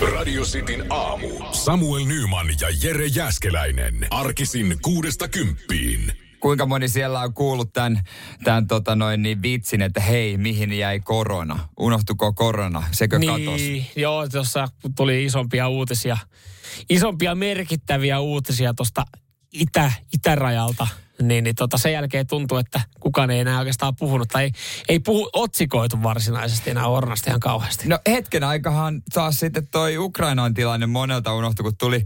Radio Cityn aamu. Samuel Nyman ja Jere Jäskeläinen. Arkisin kuudesta kymppiin. Kuinka moni siellä on kuullut tämän, tämän tota noin, niin vitsin, että hei, mihin jäi korona? Unohtuko korona? Sekö niin, katosi? joo, tuossa tuli isompia uutisia, isompia merkittäviä uutisia tuosta itä, itärajalta. Niin, niin tota, sen jälkeen tuntuu, että kukaan ei enää oikeastaan puhunut tai ei, ei puhu otsikoitu varsinaisesti enää Ornasta ihan kauheasti. No hetken aikahan taas sitten toi Ukrainan tilanne monelta unohtui, kun tuli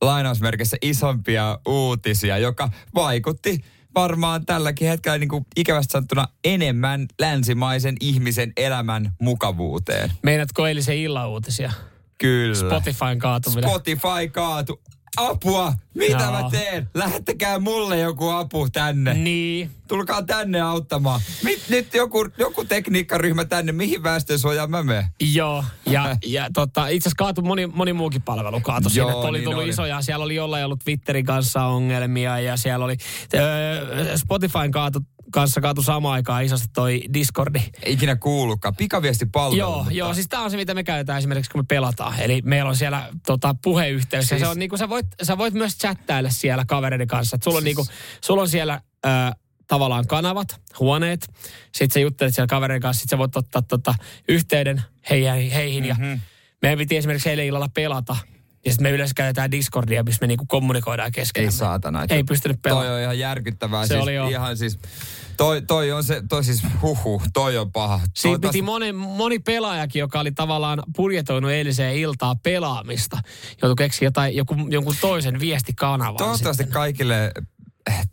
lainausmerkissä isompia uutisia, joka vaikutti varmaan tälläkin hetkellä niin kuin ikävästi sanottuna enemmän länsimaisen ihmisen elämän mukavuuteen. Meinaatko eilisen illan uutisia? Kyllä. Spotifyn kaatuminen. Spotify kaatu. Apua! Mitä Joo. mä teen? Lähettäkää mulle joku apu tänne. Niin. Tulkaa tänne auttamaan. Mit, nyt joku, joku tekniikkaryhmä tänne. Mihin väestönsuojaan mä menen? Joo, ja, ja tota, itse asiassa kaatu moni, moni muukin palvelu kaatu Joo, siinä, että oli niin tullut oli. isoja, siellä oli jollain ollut Twitterin kanssa ongelmia ja siellä oli öö, Spotifyn kaatu, kanssa kaatu samaan aikaan isosti toi Discordi. Ei ikinä kuullutkaan. Pikaviestipalvelu. Joo, mutta- joo, siis tämä on se, mitä me käytetään esimerkiksi, kun me pelataan. Eli meillä on siellä tota, puheyhteys. Siis... Ja Siis- se on niinku, sä voit, sä voit myös chattailla siellä kavereiden kanssa. Et sulla, on niinku, sulla on siellä ö, tavallaan kanavat, huoneet. Sitten sä juttelet siellä kavereiden kanssa. Sitten sä voit ottaa tota, yhteyden heihin, heihin Mhm. ja meidän piti esimerkiksi eilen illalla pelata. Ja sitten me yleensä käytetään Discordia, missä me niinku kommunikoidaan keskenään. Ei saatana. Ei pystynyt Toi pelaamaan. on ihan järkyttävää. Se siis oli jo. Ihan siis, toi, toi on se, toi siis huhu, toi on paha. Siinä piti moni, moni pelaajakin, joka oli tavallaan budjetoinut eiliseen iltaa pelaamista. Joutui keksiä jotain, joku, jonkun toisen viestikanavan. Toivottavasti sitten. kaikille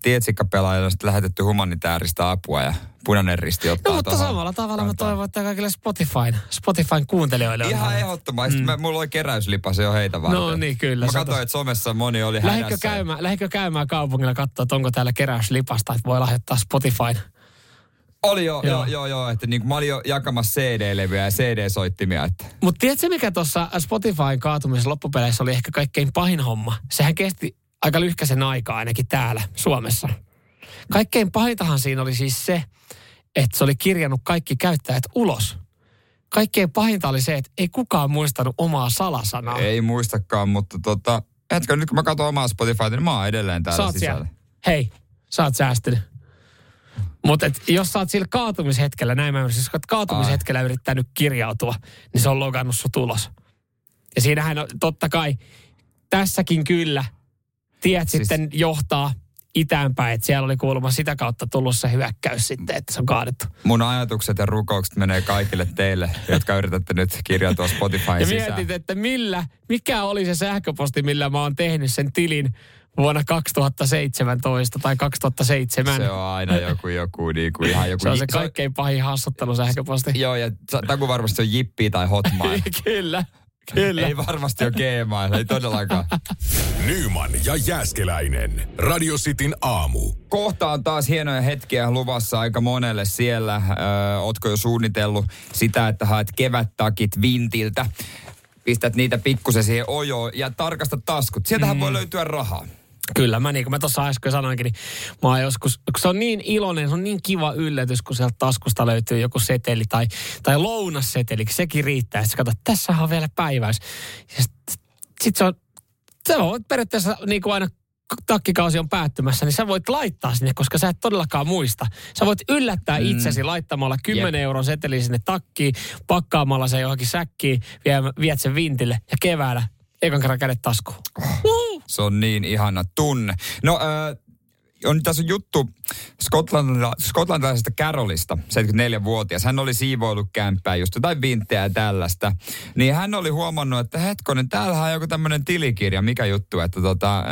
tietsikkapelaajille on sitten lähetetty humanitaarista apua ja punainen risti ottaa No, mutta tohon samalla tavalla mä kantaa. toivon, että kaikille Spotifyn, Spotifyn kuuntelijoille on Ihan ehdottomasti. Mm. Mulla oli keräyslipa, se jo heitä varten. No niin, kyllä, Mä katsoin, että somessa moni oli Lähdikö hädässä. käymään, lähdikö käymään kaupungilla katsoa, että onko täällä keräyslipasta, että voi lahjoittaa Spotifyn. Oli jo, joo, Joo. joo, joo että niin, mä olin jo jakamassa CD-levyjä ja CD-soittimia. Että Mutta tiedätkö, mikä tuossa Spotifyn kaatumisessa loppupeleissä oli ehkä kaikkein pahin homma? Sehän kesti aika lyhkäisen aikaa ainakin täällä Suomessa. Kaikkein pahintahan siinä oli siis se, että se oli kirjannut kaikki käyttäjät ulos. Kaikkein pahinta oli se, että ei kukaan muistanut omaa salasanaa. ei muistakaan, mutta tota, hetkö, nyt kun mä katson omaa Spotifyta, niin mä oon edelleen täällä oot sisällä. siellä. Hei, sä oot säästynyt. Mutta jos sä oot sillä kaatumishetkellä, näin mä ymmärsin, jos oot kaatumishetkellä yrittänyt kirjautua, niin se on logannut sut ulos. Ja siinähän on totta kai tässäkin kyllä, tiet Siis- sitten johtaa itäänpäin, että siellä oli kuulemma sitä kautta tullut se hyökkäys sitten, että se on kaadettu. Mun ajatukset ja rukoukset menee kaikille teille, jotka yritätte nyt kirjautua Spotifyn Ja sisään. mietit, että millä, mikä oli se sähköposti, millä mä oon tehnyt sen tilin vuonna 2017 tai 2007. Se on aina joku, joku, niin kuin ihan joku... Se on se kaikkein pahin haastattelusähköposti. Joo, ja taku varmasti on Jippi tai Hotmail. kyllä, kyllä. ei varmasti ole Gmail, ei todellakaan. Nyman ja Jääskeläinen. Radio Cityn aamu. Kohta on taas hienoja hetkiä luvassa aika monelle siellä. Öö, ootko jo suunnitellut sitä, että haet kevättakit vintiltä? Pistät niitä pikkusen siihen ojoon ja tarkasta taskut. Sieltähän mm. voi löytyä rahaa. Kyllä, mä niin kuin mä tuossa äsken sanoinkin, niin mä oon joskus, kun se on niin iloinen, se on niin kiva yllätys, kun sieltä taskusta löytyy joku seteli tai, tai lounasseteli, sekin riittää. Sitten katsot, tässä on vielä päiväys. Ja sitten sit se on, se on periaatteessa niin kuin aina takkikausi on päättymässä, niin sä voit laittaa sinne, koska sä et todellakaan muista. Sä voit yllättää mm. itsesi laittamalla 10 Jep. euron seteli sinne takkiin, pakkaamalla se johonkin säkkiin, vie, viet sen vintille ja keväällä ekan kerran kädet taskuun. Uhu. Se on niin ihana tunne. No, öö, on, tässä on juttu skotlantilaisesta Carolista, 74-vuotias. Hän oli siivoillut kämppää just jotain vinttejä ja tällaista. Niin hän oli huomannut, että hetkonen, täällähän on joku tämmöinen tilikirja. Mikä juttu, että tota, äh,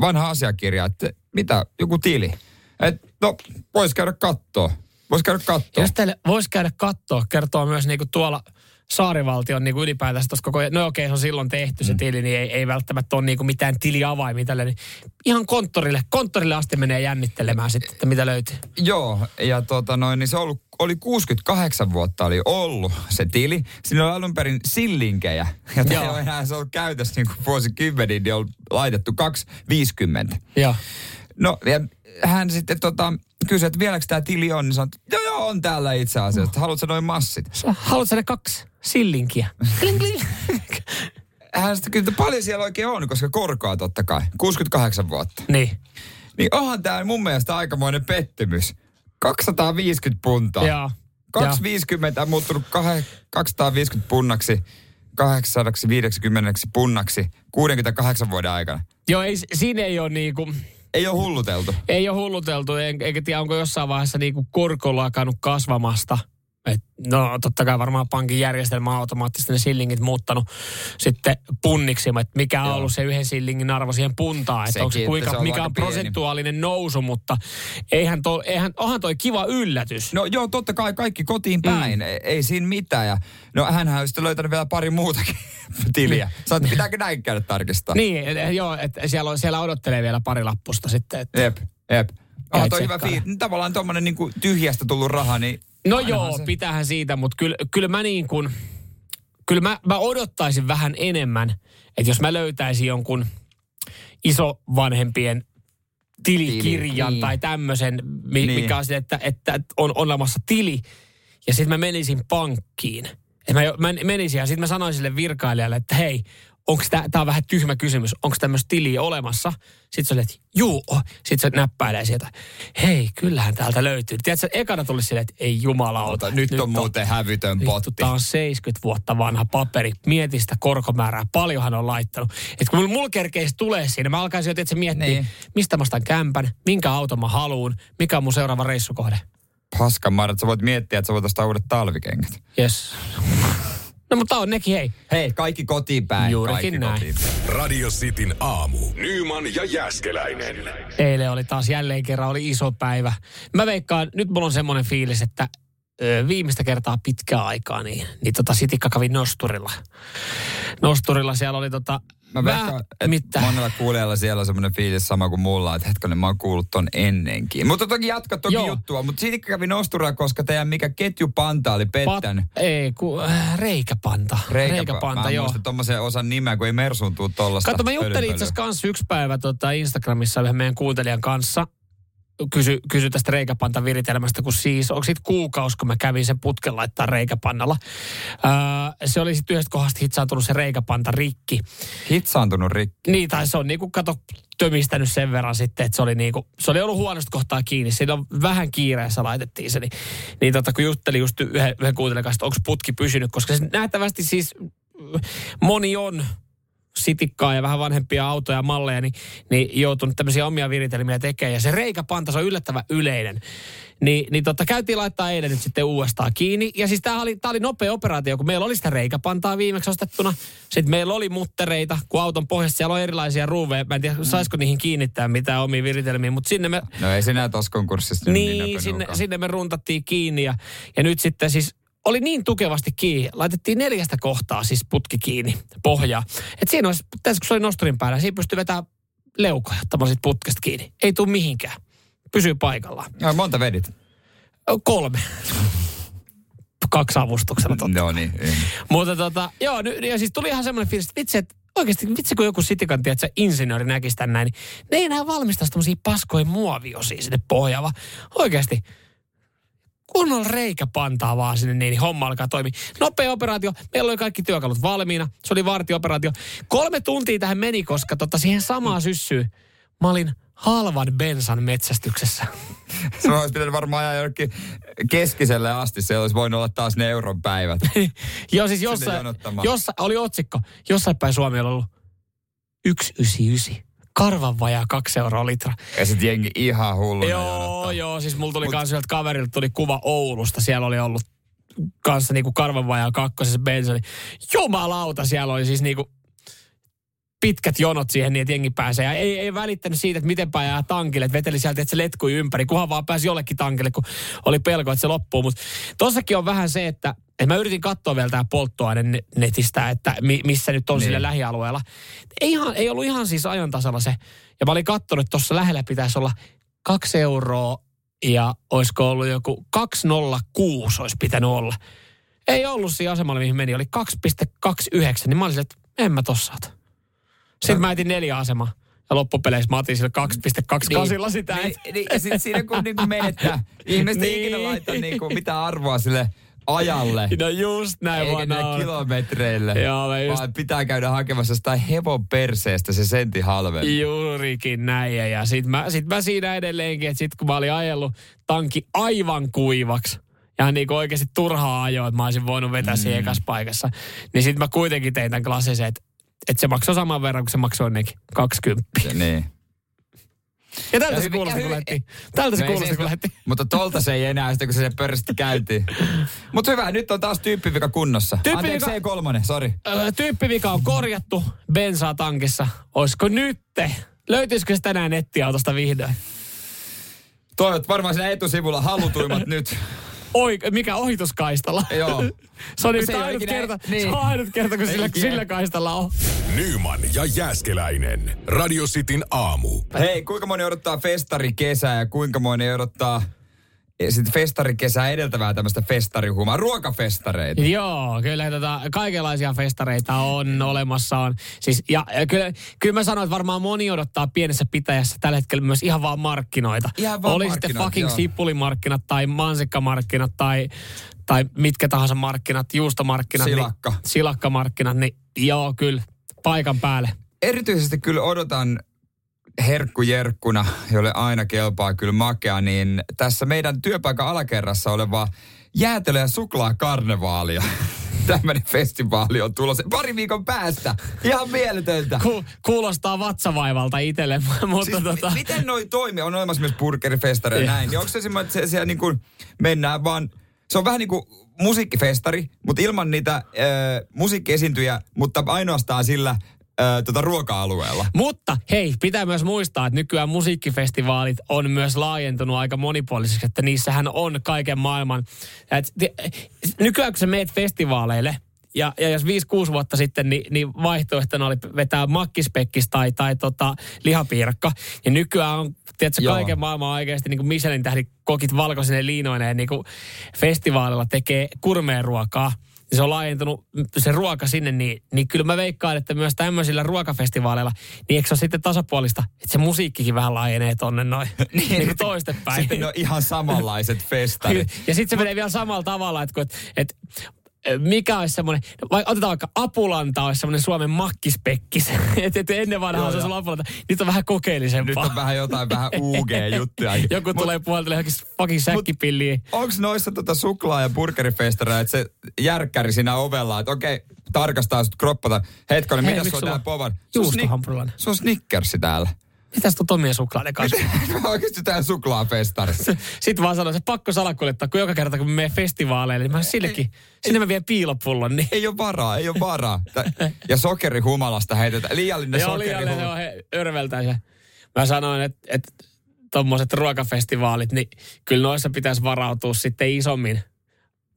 vanha asiakirja, että mitä, joku tili. Et, no, vois käydä kattoo. Vois käydä kattoo. Jos teille voisi käydä katsoa, kertoo myös niinku tuolla saarivaltion niinku ylipäätänsä tuossa koko, no okei, se on silloin tehty se tili, niin ei, ei välttämättä ole niinku mitään tiliavaimia tälle, niin ihan konttorille, konttorille asti menee jännittelemään sitten, että mitä löytyy. Joo, ja tota noin, niin se ollut, oli 68 vuotta oli ollut se tili. Siinä oli alun perin sillinkejä, jota ei ole enää se on käytössä niin kuin vuosikymmeniin, niin on laitettu 250. Joo. No, ja hän sitten tota, kysyi, että vieläkö tämä tili on, niin sanoi, että joo, joo, on täällä itse asiassa. Että haluatko noin massit? Haluatko ne kaksi sillinkiä? Kling, kling. hän sitten kyllä paljon siellä oikein on, koska korkoa totta kai. 68 vuotta. Niin. Niin onhan tämä mun mielestä aikamoinen pettymys. 250 puntaa. Joo. 250 on muuttunut kahe- 250 punnaksi, 850 punnaksi 68 vuoden aikana. Joo, ei, siinä ei ole niinku, Ei ole hulluteltu. ei ole hulluteltu, en- eikä tiedä onko jossain vaiheessa niinku korko lakannut kasvamasta. Et, no totta kai varmaan pankin järjestelmä on automaattisesti ne sillingit muuttanut sitten punniksi, että mikä on Joo. ollut se yhden sillingin arvo siihen puntaan, että onko se kuinka, se on mikä on pieni. prosentuaalinen nousu, mutta eihän, to, eihän onhan toi kiva yllätys. No joo, totta kai kaikki kotiin päin. Mm. Ei, ei siinä mitään. Ja, no hänhän on sitten löytänyt vielä pari muutakin tiliä. Sä oot, pitääkö näin käydä tarkistaa? Niin, et- joo, että siellä, on, siellä odottelee vielä pari lappusta sitten. Että. Jep, jep. Oh, toi hyvä fiilis. Tavallaan tuommoinen niinku tyhjästä tullut raha, niin No ainahan joo, se- pitähän siitä, mutta kyllä, kyllä mä niin kuin, kyllä mä, mä odottaisin vähän enemmän, että jos mä löytäisin jonkun isovanhempien tilikirjan Tili, niin. tai tämmöisen, mi, Niin. mikä on se, että, että on olemassa tili, ja sitten mä menisin pankkiin. Et mä, mä menisin ja sitten mä sanoin sille virkailijalle, että hei, onko tämä, tämä on vähän tyhmä kysymys, onko tämmöistä tiliä olemassa? Sitten se oli, että juu, sitten se näppäilee sieltä, hei, kyllähän täältä löytyy. Tiedätkö, ekana tuli silleen, että ei jumalauta. Ota, nyt, nyt on muuten hävytön potti. tää on 70 vuotta vanha paperi. Mieti sitä korkomäärää. Paljon hän on laittanut. Et kun mulla, kerkeisi tulee siinä, mä alkaisin jo tietysti miettiä, Niin. mistä mä ostan kämpän, minkä auton mä haluun, mikä on mun seuraava reissukohde. Paskan marjat, sä voit miettiä, että sä voit ostaa uudet talvikengät. Yes. No mutta on nekin, hei. Hei, kaikki kotiin päin. Juurikin kaikki näin. Kotiin päin. Radio Cityn aamu. Nyman ja Jäskeläinen. Eilen oli taas jälleen kerran oli iso päivä. Mä veikkaan, nyt mulla on semmoinen fiilis, että ö, viimeistä kertaa pitkää aikaa, niin, niin tota Sitikka kävi Nosturilla. Nosturilla siellä oli tota... Mä että mitä? monella kuulijalla siellä on semmoinen fiilis sama kuin mulla, että hetkonen, mä oon kuullut ton ennenkin. Mutta toki jatka toki Joo. juttua, mutta siitä kävi nostura, koska teidän mikä ketjupanta oli pettänyt. Pat, ei, ku, äh, reikäpanta. reikäpanta, mä en joo. muista tommosen osan nimeä, kun ei Mersuun tuu tollasta. Kato, mä juttelin itse asiassa kanssa yksi päivä tota Instagramissa yhden meidän kuuntelijan kanssa. Kysy, kysy tästä reikäpantan viritelmästä, kun siis, onko siitä kuukausi, kun mä kävin sen putken laittaa reikäpannalla. Öö, se oli sitten yhdestä kohdasta hitsaantunut se reikäpanta rikki. Hitsaantunut rikki. Niin, tai se on niinku, kato, tömistänyt sen verran sitten, että se oli niinku, se oli ollut huonosta kohtaa kiinni. Siinä on vähän kiireessä laitettiin se. Niin, niin tota, kun juttelin just yhden, yhden kuuntelijan kanssa, että onko putki pysynyt, koska se nähtävästi siis mm, moni on sitikkaa ja vähän vanhempia autoja ja malleja, niin, niin joutunut tämmöisiä omia viritelmiä tekemään. Ja se reikäpanta, se on yllättävän yleinen. Niin, niin totta, käytiin laittaa eilen nyt sitten uudestaan kiinni. Ja siis tämä oli, tää oli nopea operaatio, kun meillä oli sitä reikäpantaa viimeksi ostettuna. Sitten meillä oli muttereita, kun auton pohjassa siellä on erilaisia ruuveja. Mä en tiedä, saisiko niihin kiinnittää mitään omiin viritelmiin, mutta sinne me, No ei se näe tossa konkurssissa niin, nopein sinne, sinne me runtattiin kiinni ja, ja nyt sitten siis oli niin tukevasti kiinni. Laitettiin neljästä kohtaa siis putki kiinni, pohjaa. Et siinä olisi, tässä kun se oli nosturin päällä, siinä pystyy vetämään leukoja sit putkesta kiinni. Ei tule mihinkään. Pysyy paikallaan. No, monta vedit? Kolme. Kaksi avustuksella totta. No niin. ei. Mutta tota, joo, ny, ja siis tuli ihan semmoinen fiilis, että vitsi, että oikeasti, vitsi kun joku sitikan, että se insinööri näkisi tän näin, niin ne ei enää valmistaisi tämmöisiä paskoja muoviosia sinne pohjaan, vaan oikeasti kunnolla reikä pantaa vaan sinne, niin homma alkaa toimia. Nopea operaatio, meillä oli kaikki työkalut valmiina, se oli vartioperaatio. Kolme tuntia tähän meni, koska tota siihen samaa syssyyn mä olin halvan bensan metsästyksessä. Se olisi pitänyt varmaan ajaa jonnekin keskiselle asti. Se olisi voinut olla taas ne euron päivät. Joo, siis jossain, jossain, oli otsikko, jossain päin Suomi on ollut 199. Karvan vajaa kaksi euroa litra. Ja sitten jengi ihan hulluna Joo, jonottaa. joo, siis mulla tuli Mut- kans yhdeltä kaverilta tuli kuva Oulusta. Siellä oli ollut kanssa niinku karvan vajaa kakkosessa bensani. Jumalauta, siellä oli siis niinku pitkät jonot siihen niin, että jengi pääsee. Ja ei, ei välittänyt siitä, että miten jää tankille, että veteli sieltä, että se letkui ympäri, kunhan vaan pääsi jollekin tankille, kun oli pelko, että se loppuu. Mutta tossakin on vähän se, että, että mä yritin katsoa vielä tää polttoaine ne- netistä, että mi, missä nyt on Niin. niin. sillä lähialueella. Ei, ihan, ei ollut ihan siis ajan tasalla se. Ja mä olin katsonut, että tuossa lähellä pitäisi olla kaksi euroa ja olisiko ollut joku 206 olisi pitänyt olla. Ei ollut siinä asemalla, mihin meni. Oli 2,29, niin mä olisin, että en mä tossa ota. Sitten mä etin neljä asemaa. Ja loppupeleissä mä otin sillä 2,28 sitä. Niin, et- niin, ja sit siinä kun niinku menettää, ihmiset ei Niin. ikinä laita niinku mitään arvoa sille ajalle. No just näin Eikä vaan on. kilometreille. Joo, mä just- Vaan pitää käydä hakemassa jostain hevon perseestä se sentti halvempi. Juurikin näin. Ja, ja sit mä, sit mä siinä edelleenkin, että sit kun mä olin ajellut tankki aivan kuivaksi, ja niin kuin oikeasti turhaa ajoa, että mä olisin voinut vetää mm. siinä ekassa paikassa, niin sit mä kuitenkin tein tämän klassisen, että, että se maksoi saman verran kuin se maksoi nekin, 20. Niin. Ja tältä Ja se kuulosti, kun lähti. Tältä se No kuulosti, kun lähti. Mutta tolta se ei enää sitä, kun se pörssisti käytiin. Mutta hyvä, nyt on taas tyyppivika kunnossa. Tyyppivika- Anteeksi, C3, sori. Öö, tyyppivika on korjattu bensaa tankissa. Oisko nytte? Löytyisikö se tänään nettiautosta vihdoin? Toivot varmaan siinä etusivulla halutuimmat nyt. Oi, mikä ohituskaistalla? Joo. Se on Se ei ole ainut ikinä- kerta, niin. se on ainut kerta, kun sillä, sillä kaistalla on. Nyman ja Jääskeläinen. Radio Cityn aamu. Hei, kuinka moni odottaa festarikesää ja kuinka moni odottaa sitten festarikesää edeltävää tämmöistä festarihumaa, ruokafestareita. Joo, kyllä tota, kaikenlaisia festareita on olemassa. On. Siis, ja, ja kyllä, kyllä mä sanoin, että varmaan moni odottaa pienessä pitäjässä tällä hetkellä myös ihan vaan markkinoita. Ihan vaan Oli sitten fucking joo. sippulimarkkinat tai mansikkamarkkinat tai, tai mitkä tahansa markkinat, juustomarkkinat. Silakka. Niin, silakkamarkkinat, niin joo, kyllä, paikan päälle. Erityisesti kyllä odotan herkkujerkkuna, jolle aina kelpaa kyllä makea, niin tässä meidän työpaikan alakerrassa olevaa jäätelö- ja suklaakarnevaalia. Tämmöinen festivaali on tulossa pari viikon päästä. Ihan mieletöntä. Ku, kuulostaa vatsavaivalta itselle, mutta Siis, tota, mi- miten noi toimii? On olemassa myös burgerifestareja ja näin. Niin onko se semmoinen, että se, siellä niin kuin mennään vaan... Se on vähän niin kuin musiikkifestari, mutta ilman niitä äh, musiikkiesiintyjä, mutta ainoastaan sillä tota ruoka-alueella. Mutta hei, pitää myös muistaa, että nykyään musiikkifestivaalit on myös laajentunut aika monipuolisiksi, että niissähän on kaiken maailman. Et, nykyään kun sä meet festivaaleille, ja, ja jos 5-6 vuotta sitten, niin, niin vaihtoehtona oli vetää makkispekkis tai, tai tota, lihapiirakka. Ja nykyään on, tiedätkö, Joo. kaiken maailman oikeasti niin kuin Michelin tähdi kokit valkoisine liinoineen niin kuin festivaalilla tekee kurmeen ruokaa. Ja se on laajentunut se ruoka sinne, niin, niin kyllä mä veikkaan, että myös tämmöisillä ruokafestivaaleilla, niin eikö se ole sitten tasapuolista, että se musiikkikin vähän laajenee tonne noin, niin, niin kuin toistepäin. Sitten on ihan samanlaiset festarit. Ja sitten se menee vielä samalla tavalla, että, kun, että, että mikä olisi semmoinen, vai otetaan vaikka Apulanta olisi semmoinen Suomen makkispekkis. että et ennen vanhaa se olisi Apulanta. Nyt on vähän Nyt kokeellisempaa. on vähän jotain vähän UG-juttuja. Joku tulee puhaltelemaan johonkin fucking säkkipilliin. Onko noissa tota suklaa- ja burgerifestareita, että se järkkäri siinä ovella, että okei, tarkastaa sut kroppata. Hetkonen, mitä sulla on on povan? Juustohampurilainen? Se on snickersi täällä. Mitäs tuot omien suklaiden kanssa? Oikeasti tää suklaafestari. Sitten vaan sanoin, se pakko salakuljettaa, kun joka kerta kun me menee festivaaleille, niin mä sillekin, sinne mä vien piilopullon. Niin. Ei ole varaa, ei ole varaa. Ja sokerihumalasta heitetään. Liiallinen Joo, liialle se sokerihumala. on he, örveltää se. Mä sanoin, että, että tommoset ruokafestivaalit, niin kyllä noissa pitäisi varautua sitten isommin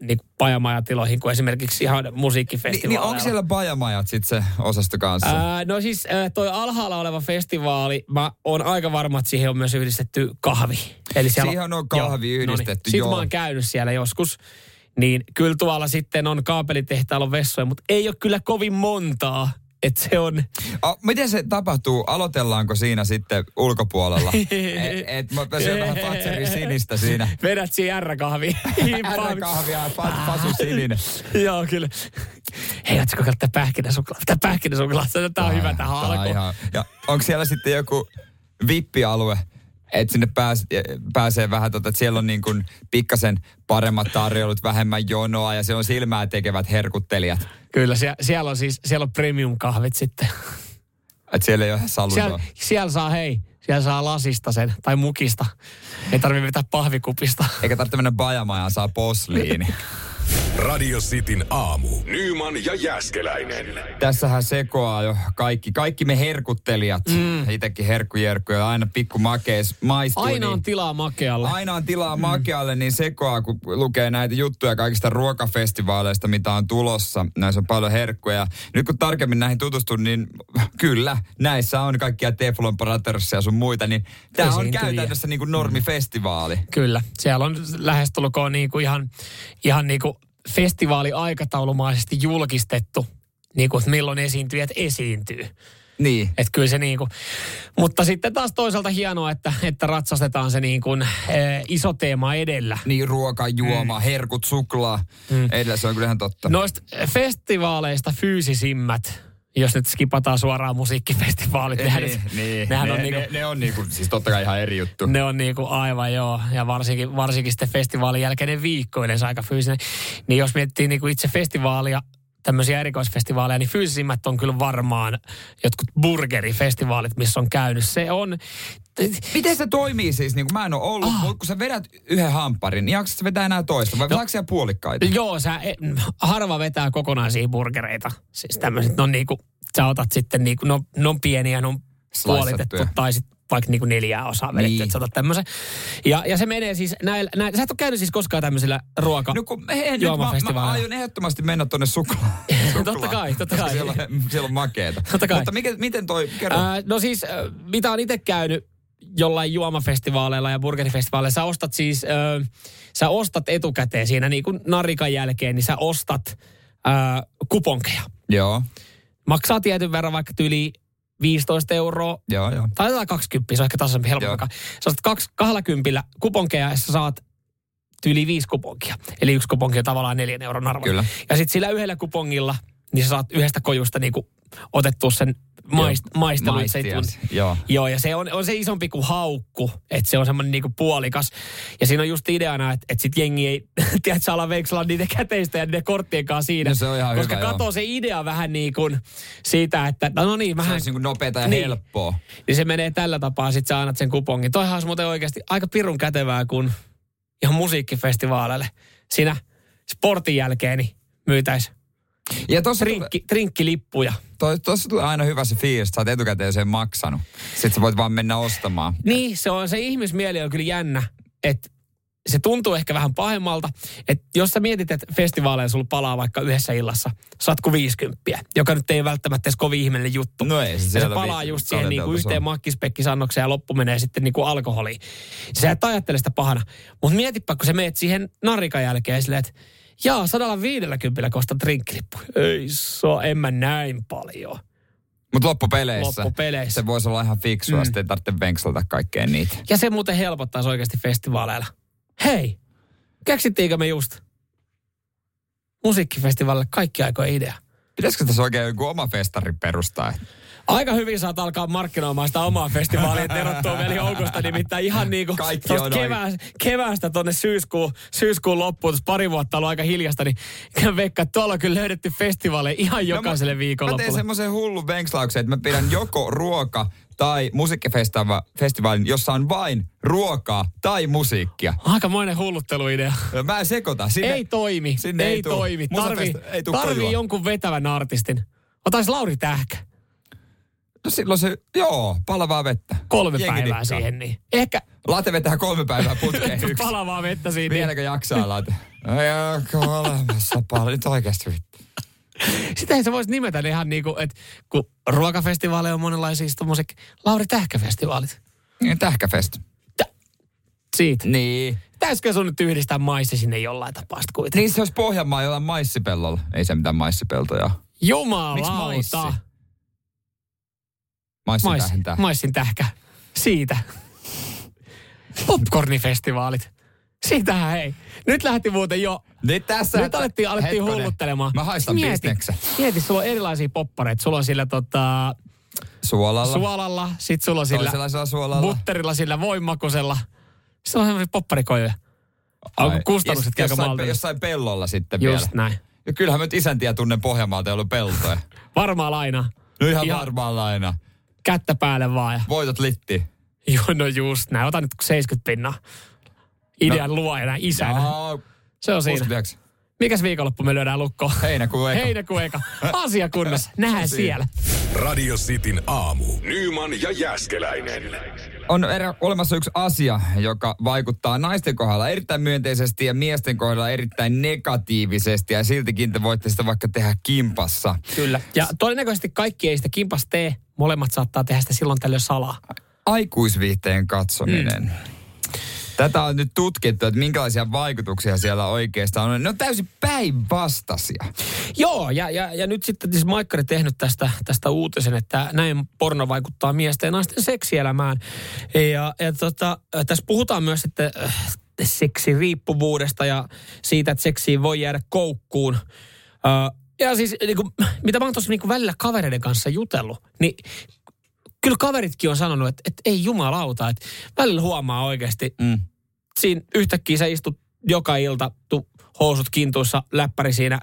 niin pajamajatiloihin kuin esimerkiksi ihan Niin, musiikkifestivaaleilla. niin onko siellä bajamajat sitten se osasto kanssa? Ää, no siis ää, toi alhaalla oleva festivaali, mä oon aika varma, että siihen on myös yhdistetty kahvi. Eli siellä Siihen on kahvi yhdistetty, Sitten joo. mä oon käynyt siellä joskus. Niin kyllä tuolla sitten on kaapelitehtaalla vessoja, mutta ei ole kyllä kovin montaa. Että se on... Oh, miten se tapahtuu? Aloitellaanko siinä sitten ulkopuolella? et, et mä syön vähän Fatserin sinistä siinä. Vedät siihen R-kahviin. R-kahvia ja fa- fasu sininen. Joo, kyllä. Hei, ootko kokeillut tätä pähkinäsuklaa? Tätä pähkinäsuklaa, tämä on hyvä tähän Tää alkuun. Ja onko siellä sitten joku vippialue, että sinne pääs, pääsee vähän, tota, että siellä on niin kuin pikkasen paremmat tarjoulut, vähemmän jonoa ja se on silmää tekevät herkuttelijat. Kyllä, siellä, siellä on siis siellä on premium-kahvit sitten. Että siellä ei ole. Siellä, siellä saa, hei, siellä saa lasista sen, tai mukista. Ei tarvitse vetää pahvikupista. Eikä tarvitse mennä bajamajaan, saa posliini. Radio Cityn aamu. Nyman ja Jääskeläinen. Tässähän sekoaa jo kaikki, kaikki me herkuttelijat. Mm. Itsekin herkkujerkkuja, aina pikku makeis maistuu. Aina niin on tilaa makealle. aina on tilaa mm. makealle, niin sekoaa, kun lukee näitä juttuja kaikista ruokafestivaaleista, mitä on tulossa. Näissä on paljon herkkuja. Nyt kun tarkemmin näihin tutustun, niin kyllä, näissä on kaikkia Teflon Brothersia ja sun muita, niin tämä on käytännössä niin kuin normifestivaali. Kyllä, siellä on lähestulkoon niinku ihan, ihan niinku festivaaliaikataulumaisesti julkistettu, niinku, että milloin esiintyjät esiintyy. Niin. Että kyllä se niinku, mutta sitten taas toisaalta hienoa, että, että ratsastetaan se niin kuin, eh, iso teema edellä. Niin ruoka, juoma, mm. herkut, suklaa. Mm. Edellä se on kyllä ihan totta. Noista festivaaleista fyysisimmät, jos nyt skipataan suoraan musiikkifestivaalit, nehän, niin, niin. nehän ne, on niinku, ne, ne, on niinku, siis totta kai ihan eri juttu. ne on niinku aivan joo, ja varsinkin, varsinkin sitten festivaalin jälkeinen viikko yleensä aika fyysinen. Niin jos miettii niinku itse festivaalia, tämmöisiä erikoisfestivaaleja, niin fyysisimmät on kyllä varmaan jotkut burgerifestivaalit, missä on käynyt. Se on, Miten se toimii siis? Niin kun mä en ole ollut, Ah. mutta kun sä vedät yhden hampparin, niin jaksat sä vetää enää toista? Vai no. saako siellä puolikkaita? Joo, sä, e- harva vetää kokonaisia burgereita. Siis tämmöiset, ne on niinku, sä otat sitten niinku, no, ne on pieniä, ne on puolitettu, tai sitten vaikka niinku neljää osaa vedetty, Niin. niin. että sä tämmöisen. Ja, ja se menee siis näillä, näillä, sä et ole käynyt siis koskaan tämmöisillä ruoka No kun en, mä, mä aion ehdottomasti mennä tonne suklaa. Totta kai, totta kai. Siellä on, siellä on makeeta. Totta kai. Mutta mikä, miten toi, kerro. Ää, no siis, äh, mitä on itse käynyt jollain juomafestivaaleilla ja burgerifestivaaleilla, sä ostat siis, äh, sä ostat etukäteen siinä niin kuin narikan jälkeen, niin sä ostat äh, kuponkeja. Joo, Maksaa tietyn verran vaikka yli 15 euroa, joo, joo. tai jotain 20, se on ehkä tasaisempi helpompi. Sä kaksi, 20 kuponkeja ja sä saat yli viisi kuponkia. Eli yksi kuponki on tavallaan neljän euron arvo. Kyllä. Ja sitten sillä yhdellä kupongilla, niin sä saat yhdestä kojusta niinku otettua sen maist, se ei Maistias, Joo. Joo, ja se on, on se isompi kuin haukku, että se on semmoinen niinku puolikas. Ja siinä on just ideana, että, että sit jengi ei, tiedät, sä ala veiksella niiden käteistä ja niiden korttien kanssa siinä. No se on ihan Koska hyvä, joo. katoo se idea vähän niin kuin siitä, että no niin, Se vähän olisi niin nopeata ja Niin. helppoa. niin se menee tällä tapaa, sit sä annat sen kupongin. Toihan olisi muuten oikeasti aika pirun kätevää, kun ihan musiikkifestivaaleille siinä sportin jälkeen niin myytäisi Ja tossa, trinkki, trinkkilippuja. to, tossa tulee aina hyvä se fiilis, että sä oot etukäteen sen maksanut. Sitten sä voit vaan mennä ostamaan. Niin, se on se ihmismieli on kyllä jännä, että se tuntuu ehkä vähän pahemmalta, että jos sä mietit, että festivaaleilla sulla palaa vaikka yhdessä illassa, saat kuin 50, joka nyt ei välttämättä edes kovin ihmeellinen juttu. No ei se ja se palaa just siihen niin kuin yhteen makkispekkisannokseen ja loppu menee sitten niin kuin alkoholiin. Sä et ajattele sitä pahana. Mutta mietipä, kun sä meet siihen narrikan jälkeen silleen, että jaa, 150 kostat trinkkilippu. Ei so, en mä näin paljon. Mutta loppupeleissä, Loppupeleissä. se voisi olla ihan fiksua, mm. sitten ei tarvitse venkseltä kaikkeen niitä. Ja se muuten helpottaisi oikeasti festivaaleilla. Hei, keksittiinkö me just musiikkifestivaalille kaikki aikojen idea? Pitäisikö tässä oikein joku oma festari perustaa? Aika hyvin saat alkaa markkinoimaan sitä omaa festivaalia, että erottuu vielä joukosta, nimittäin ihan niin kuin Kaikki on kevää, keväästä tonne syyskuun, syyskuun loppuun, tuossa pari vuotta ollut aika hiljasta, niin veikka, tuolla on kyllä löydetty festivaaleja ihan jokaiselle No, viikolla. Mä teen semmoisen hullun venkslauksen, että mä pidän joko ruoka tai musiikkifestivaalin, jossa on vain ruokaa tai musiikkia. Aikamoinen hullutteluidea. Mä en sekoita. Sinne, ei toimi, sinne ei, ei toimi. Tarvii, ei tarvii jonkun vetävän artistin. Otais Lauri Tähkä. No silloin se, joo, palavaa vettä. Kolme Jengi päivää dikkaa. siihen, niin ehkä Late vetää kolme päivää putkeen yksi. palavaa vettä siinä. niin Vieläkö jaksaa late? No joo, olemassa paljon. Nyt oikeasti vittu. Sitähän sä voisit nimetä ne ihan niin kuin, että kun ruokafestivaaleja on monenlaisia, tommoset Lauri Tähkä-festivaalit. Niin, Tähkäfest. Siitä. Niin. Pitäisikö sun nyt yhdistää maissi sinne jollain tapaa kuitenkin? Niin se olisi Pohjanmaa jollain maissipellolla. Ei se mitään maissipeltoja. ole. Miksi maissi? Maissin Mais, tähentää. maissin tähkä. Siitä. Popcornifestivaalit. Siitähän hei. Nyt lähti muuten jo. Nyt tässä. Nyt alettiin, alettiin Hetkonen. hulluttelemaan. Mä haistan mieti, bisneksen. mieti, sulla on erilaisia poppareita. Sulla on sillä tota, Suolalla. suolalla, sit sulla on sillä suolalla. butterilla, sillä voimakusella. Se on semmoisia popparikojuja. Onko Ai. kustannukset aika jossain, maltillisia? jossain pellolla sitten Just vielä. näin. Ja kyllähän nyt isäntiä tunnen Pohjanmaalta, jolla on peltoja. Varmaa laina. No ihan, Ihan- varmaan laina. Kättä päälle vaan. Ja, Voitot litti. joo, no just näin. Ota nyt 70 pinnaa. Idean no. luojana, isänä. Jaa, Se on siinä. 69. Mikäs viikonloppu me lyödään lukkoon? Heinäkuun eka. Heinäkuun eka. Asia kunnossa. Nähdään siinä. siellä. Radio Cityn aamu. Nyman ja Jäskeläinen. On erä, olemassa yksi asia, joka vaikuttaa naisten kohdalla erittäin myönteisesti ja miesten kohdalla erittäin negatiivisesti. Ja siltikin te voitte sitä vaikka tehdä kimpassa. Kyllä. Ja todennäköisesti kaikki ei sitä kimpas tee. Molemmat saattaa tehdä sitä silloin tällöin salaa. Aikuisviihteen katsominen. Mm. Tätä on nyt tutkittu, että minkälaisia vaikutuksia siellä oikeastaan on. Ne on täysin päinvastaisia. Joo, ja, ja, ja nyt sitten siis Maikkari tehnyt tästä, tästä uutisen, että näin porno vaikuttaa miesten ja naisten seksielämään. Ja, ja tota, tässä puhutaan myös sitten äh, seksiriippuvuudesta ja siitä, että seksiin voi jäädä koukkuun. Äh, ja siis niin kuin, mitä mä oon tuossa niin välillä kavereiden kanssa jutellut, niin kyllä kaveritkin on sanonut, että, että ei jumalauta, että välillä huomaa oikeasti. Mm. Siinä yhtäkkiä sä istut joka ilta, tu, housut kintuissa, läppäri siinä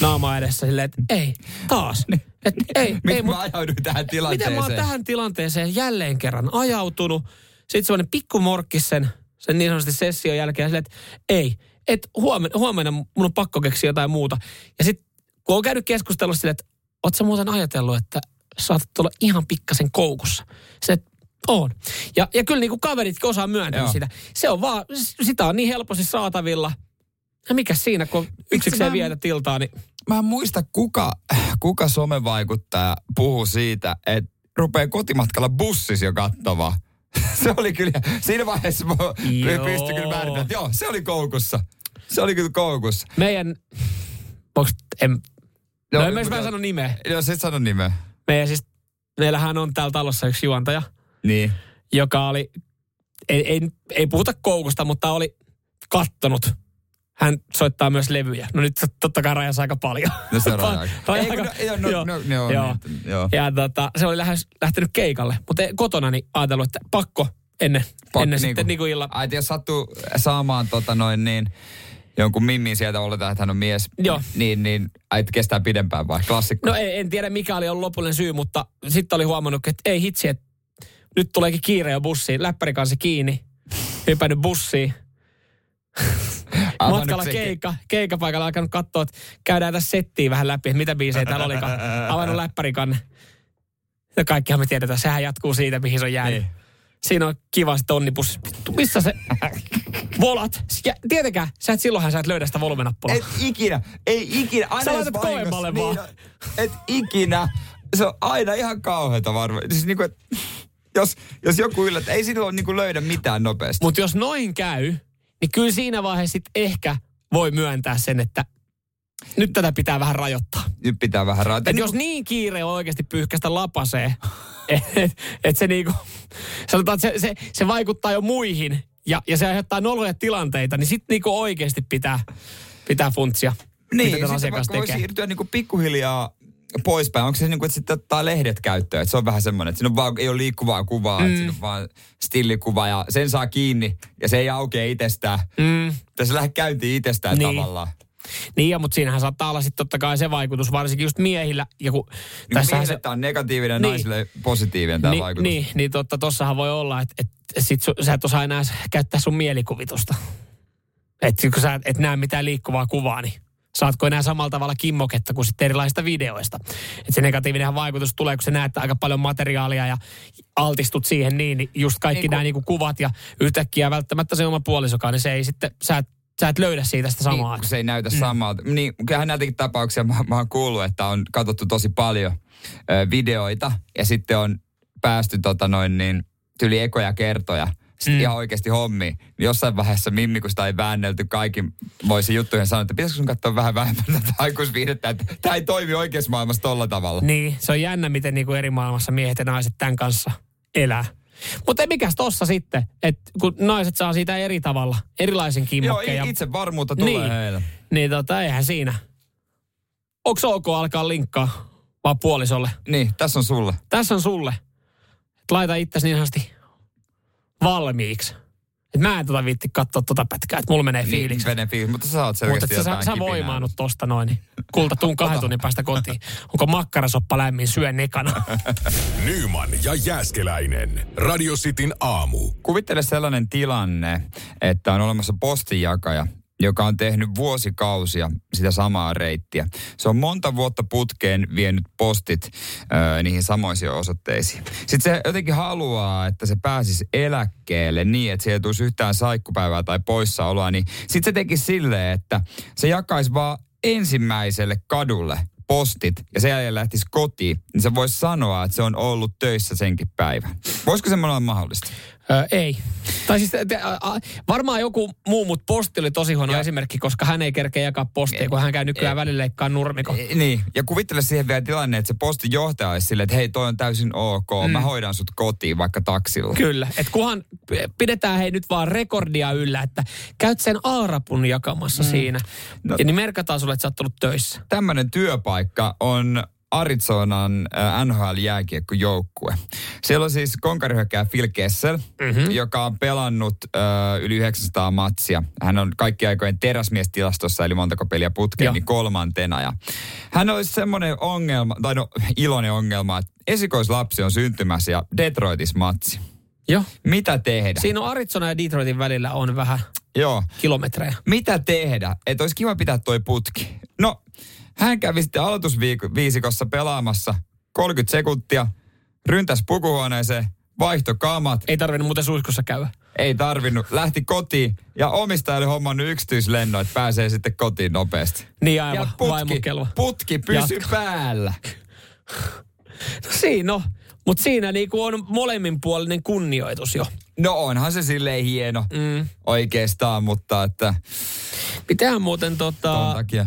naama edessä silleen, että ei, taas. Niin. Et, ei, Miten ei, mä ajauduin tähän tilanteeseen? Miten mä oon tähän tilanteeseen jälleen kerran ajautunut? Sitten semmoinen pikkumorkkis sen, sen niin sanotusti session jälkeen silleen, että ei, että huomenna, huomenna mun on pakko keksiä jotain muuta. Ja sitten kun on käynyt keskustelussa silleen, että oot sä muuten ajatellut, että saatat olla ihan pikkasen koukussa. Se, on. Ja, ja kyllä niin kuin kaveritkin osaa myöntää sitä. Se on vaan, sitä on niin helposti saatavilla. Ja mikä siinä, kun yksikseen vietä tiltaa, niin... Mä en muista, kuka, kuka somevaikuttaja puhuu siitä, että rupeaa kotimatkalla bussissa jo kattavaa. se oli kyllä, siinä vaiheessa mä pystyn kyllä määrittämään, että joo, se oli koukussa. Se oli kyllä koukussa. Meidän, onks, en, no, no en mä sano nimeä. Joo, se sano nimeä. Meidän siis, meillähän on täällä talossa yksi juontaja. Niin. Joka oli, ei, ei, ei puhuta koukusta, mutta oli kattonut hän soittaa myös levyjä. No nyt totta kai rajas aika paljon. No se on raja. raja aika, no, joo, no, joo, no, no, joo. Joo. Ja tota, se oli lähes, lähtenyt keikalle, mutta kotona niin ajatellut, että pakko ennen, pakko, ennen niin sitten niin kuin illan. Ai, jos sattuu saamaan tota noin niin, jonkun mimmin sieltä oletaan, että hän on mies, Joo. niin, niin äiti kestää pidempään vai klassikko? No ei, en tiedä mikä oli ollut lopullinen syy, mutta sitten oli huomannut, että ei hitsi, että nyt tuleekin kiire jo bussiin. Läppäri kanssa kiinni, hypännyt bussiin. Matkalla keikka, keikkapaikalla alkanut katsoa, että käydään tässä settiä vähän läpi, että mitä biisejä täällä olikaan. Avannut läppärikanne. Ja kaikkihan me tiedetään, sehän jatkuu siitä, mihin se on jäänyt. Niin. Siinä on kiva se tonnipussi. Missä se volat? Ja tietenkään, sä et silloinhan sä et löydä sitä volumenappulaa. Et ikinä, ei ikinä. Aina sä laitat kovemmalle niin, vaan. No, et ikinä. Se on aina ihan kauheata varmaan. Siis niinku, et, jos, jos joku yllättää, ei silloin niinku löydä mitään nopeasti. Mutta jos noin käy, niin kyllä siinä vaiheessa sit ehkä voi myöntää sen, että nyt tätä pitää vähän rajoittaa. Nyt pitää vähän rajoittaa. Et niin jos niin kiire on oikeasti pyyhkästä lapasee, että et se niinku, sanotaan, että se, se, se vaikuttaa jo muihin ja, ja se aiheuttaa noloja tilanteita, niin sitten niinku oikeasti pitää, pitää funtsia. Niin, mitä asiakas tekee. voi siirtyä niinku pikkuhiljaa poispäin. Onko se niin kuin, että sitten ottaa lehdet käyttöön? Että se on vähän semmoinen, että siinä on vaan, ei ole liikkuvaa kuvaa, mm. että siinä on vaan stillikuva ja sen saa kiinni ja se ei aukea itsestään. Mm. Tässä lähde käyntiin itsestään niin. tavallaan. Niin, ja, mutta siinähän saattaa olla sitten totta kai se vaikutus, varsinkin just miehillä. Ja kun niin tässä se, on negatiivinen, niin, naisille positiivinen tämä niin, vaikutus. Niin, niin totta, tossahan voi olla, että et, sit su, sä et osaa enää käyttää sun mielikuvitusta. Että kun sä et näe mitään liikkuvaa kuvaa, niin saatko enää samalla tavalla kimmoketta kuin sitten erilaisista videoista. Että se negatiivinen vaikutus tulee, kun sä näet aika paljon materiaalia ja altistut siihen niin, niin just kaikki niin nämä niin kuvat ja yhtäkkiä välttämättä se oma puolisokaan, niin se ei sitten, sä et sä et löydä siitä sitä samaa. Niin, se ei näytä mm. samalta. Niin, kyllähän näitäkin tapauksia mä, mä oon kuullut, että on katsottu tosi paljon ö, videoita ja sitten on päästy tota noin niin, tyli ekoja kertoja mm. ihan oikeasti hommi. Niin jossain vaiheessa Mimmi, kun sitä ei väännelty kaikki, voisi juttujen sanoa, että pitäisikö sun katsoa vähän vähemmän tätä aikuisviihdettä, että tämä ei toimi oikeassa maailmassa tolla tavalla. Niin, se on jännä, miten niin kuin eri maailmassa miehet ja naiset tämän kanssa elää. Mutta mikäs tossa sitten, että kun naiset saa siitä eri tavalla, erilaisen kimmokkeen. Joo, itse varmuutta tulee niin, heille. Niin tota, eihän siinä. Onko ok alkaa linkkaa vaan puolisolle? Niin, tässä on sulle. Tässä on sulle. Laita itsesi niin valmiiksi. Et mä en tota viitti katsoa tota pätkää, että mulla menee fiiliksi. Niin, menee fiiliksi, mutta sä saat selkeästi Mutta sä, sä voimaannut tosta noin, niin kulta tuun kahden tunnin päästä kotiin. Onko makkarasoppa lämmin, syön nekana. Nyman ja Jääskeläinen. Radio Cityn aamu. Kuvittele sellainen tilanne, että on olemassa postinjakaja, joka on tehnyt vuosikausia sitä samaa reittiä. Se on monta vuotta putkeen vienyt postit ö, niihin samoisiin osoitteisiin. Sitten se jotenkin haluaa, että se pääsisi eläkkeelle niin, että se ei tulisi yhtään saikkupäivää tai poissaoloa. Niin sitten se teki silleen, että se jakaisi vaan ensimmäiselle kadulle postit ja sen jälkeen lähtisi kotiin, niin se voisi sanoa, että se on ollut töissä senkin päivän. Voisiko semmoinen olla mahdollista? Öö, ei. Tai siis te, varmaan joku muu, mutta posti oli tosi huono ja. esimerkki, koska hän ei kerkeä jakaa postia, kun hän käy nykyään välillä leikkaa nurmikon. E, niin, ja kuvittele siihen vielä tilanne, että se postin johtaja olisi silleen, että hei, toi on täysin ok, mm. mä hoidan sut kotiin vaikka taksilla. Kyllä, että kunhan pidetään hei nyt vaan rekordia yllä, että käyt sen aarapun jakamassa mm. siinä, no, ja niin merkataan sulle, että sä oot tullut töissä. Tämmöinen työpaikka on Arizonan NHL-jääkiekkojoukkue. Siellä on siis konkarihyökkääjä Phil Kessel, mm-hmm. joka on pelannut äh, yli 900 matsia. Hän on kaikki aikojen teräsmiestilastossa, eli montako peliä putkeen, niin kolmantena. Ja hän olisi semmoinen ongelma, tai no iloinen ongelma, että esikoislapsi on syntymässä ja Detroitis matsi. Joo. Mitä tehdä? Siinä on Arizona ja Detroitin välillä on vähän Joo. kilometrejä. Mitä tehdä? Että olisi kiva pitää toi putki. No, hän kävi sitten aloitusviisikossa pelaamassa 30 sekuntia, ryntäs pukuhuoneeseen, vaihto kamat. Ei tarvinnut muuten suihkussa käydä. Ei tarvinnut. Lähti kotiin ja omistaja oli hommannut yksityislennon, että pääsee sitten kotiin nopeasti. Niin aivan, ja putki, putki pysy Jatka. päällä. No siinä no. Mutta siinä niinku on molemminpuolinen kunnioitus jo. No onhan se silleen hieno mm. oikeastaan, mutta että... Pitäähän muuten tota... Ton takia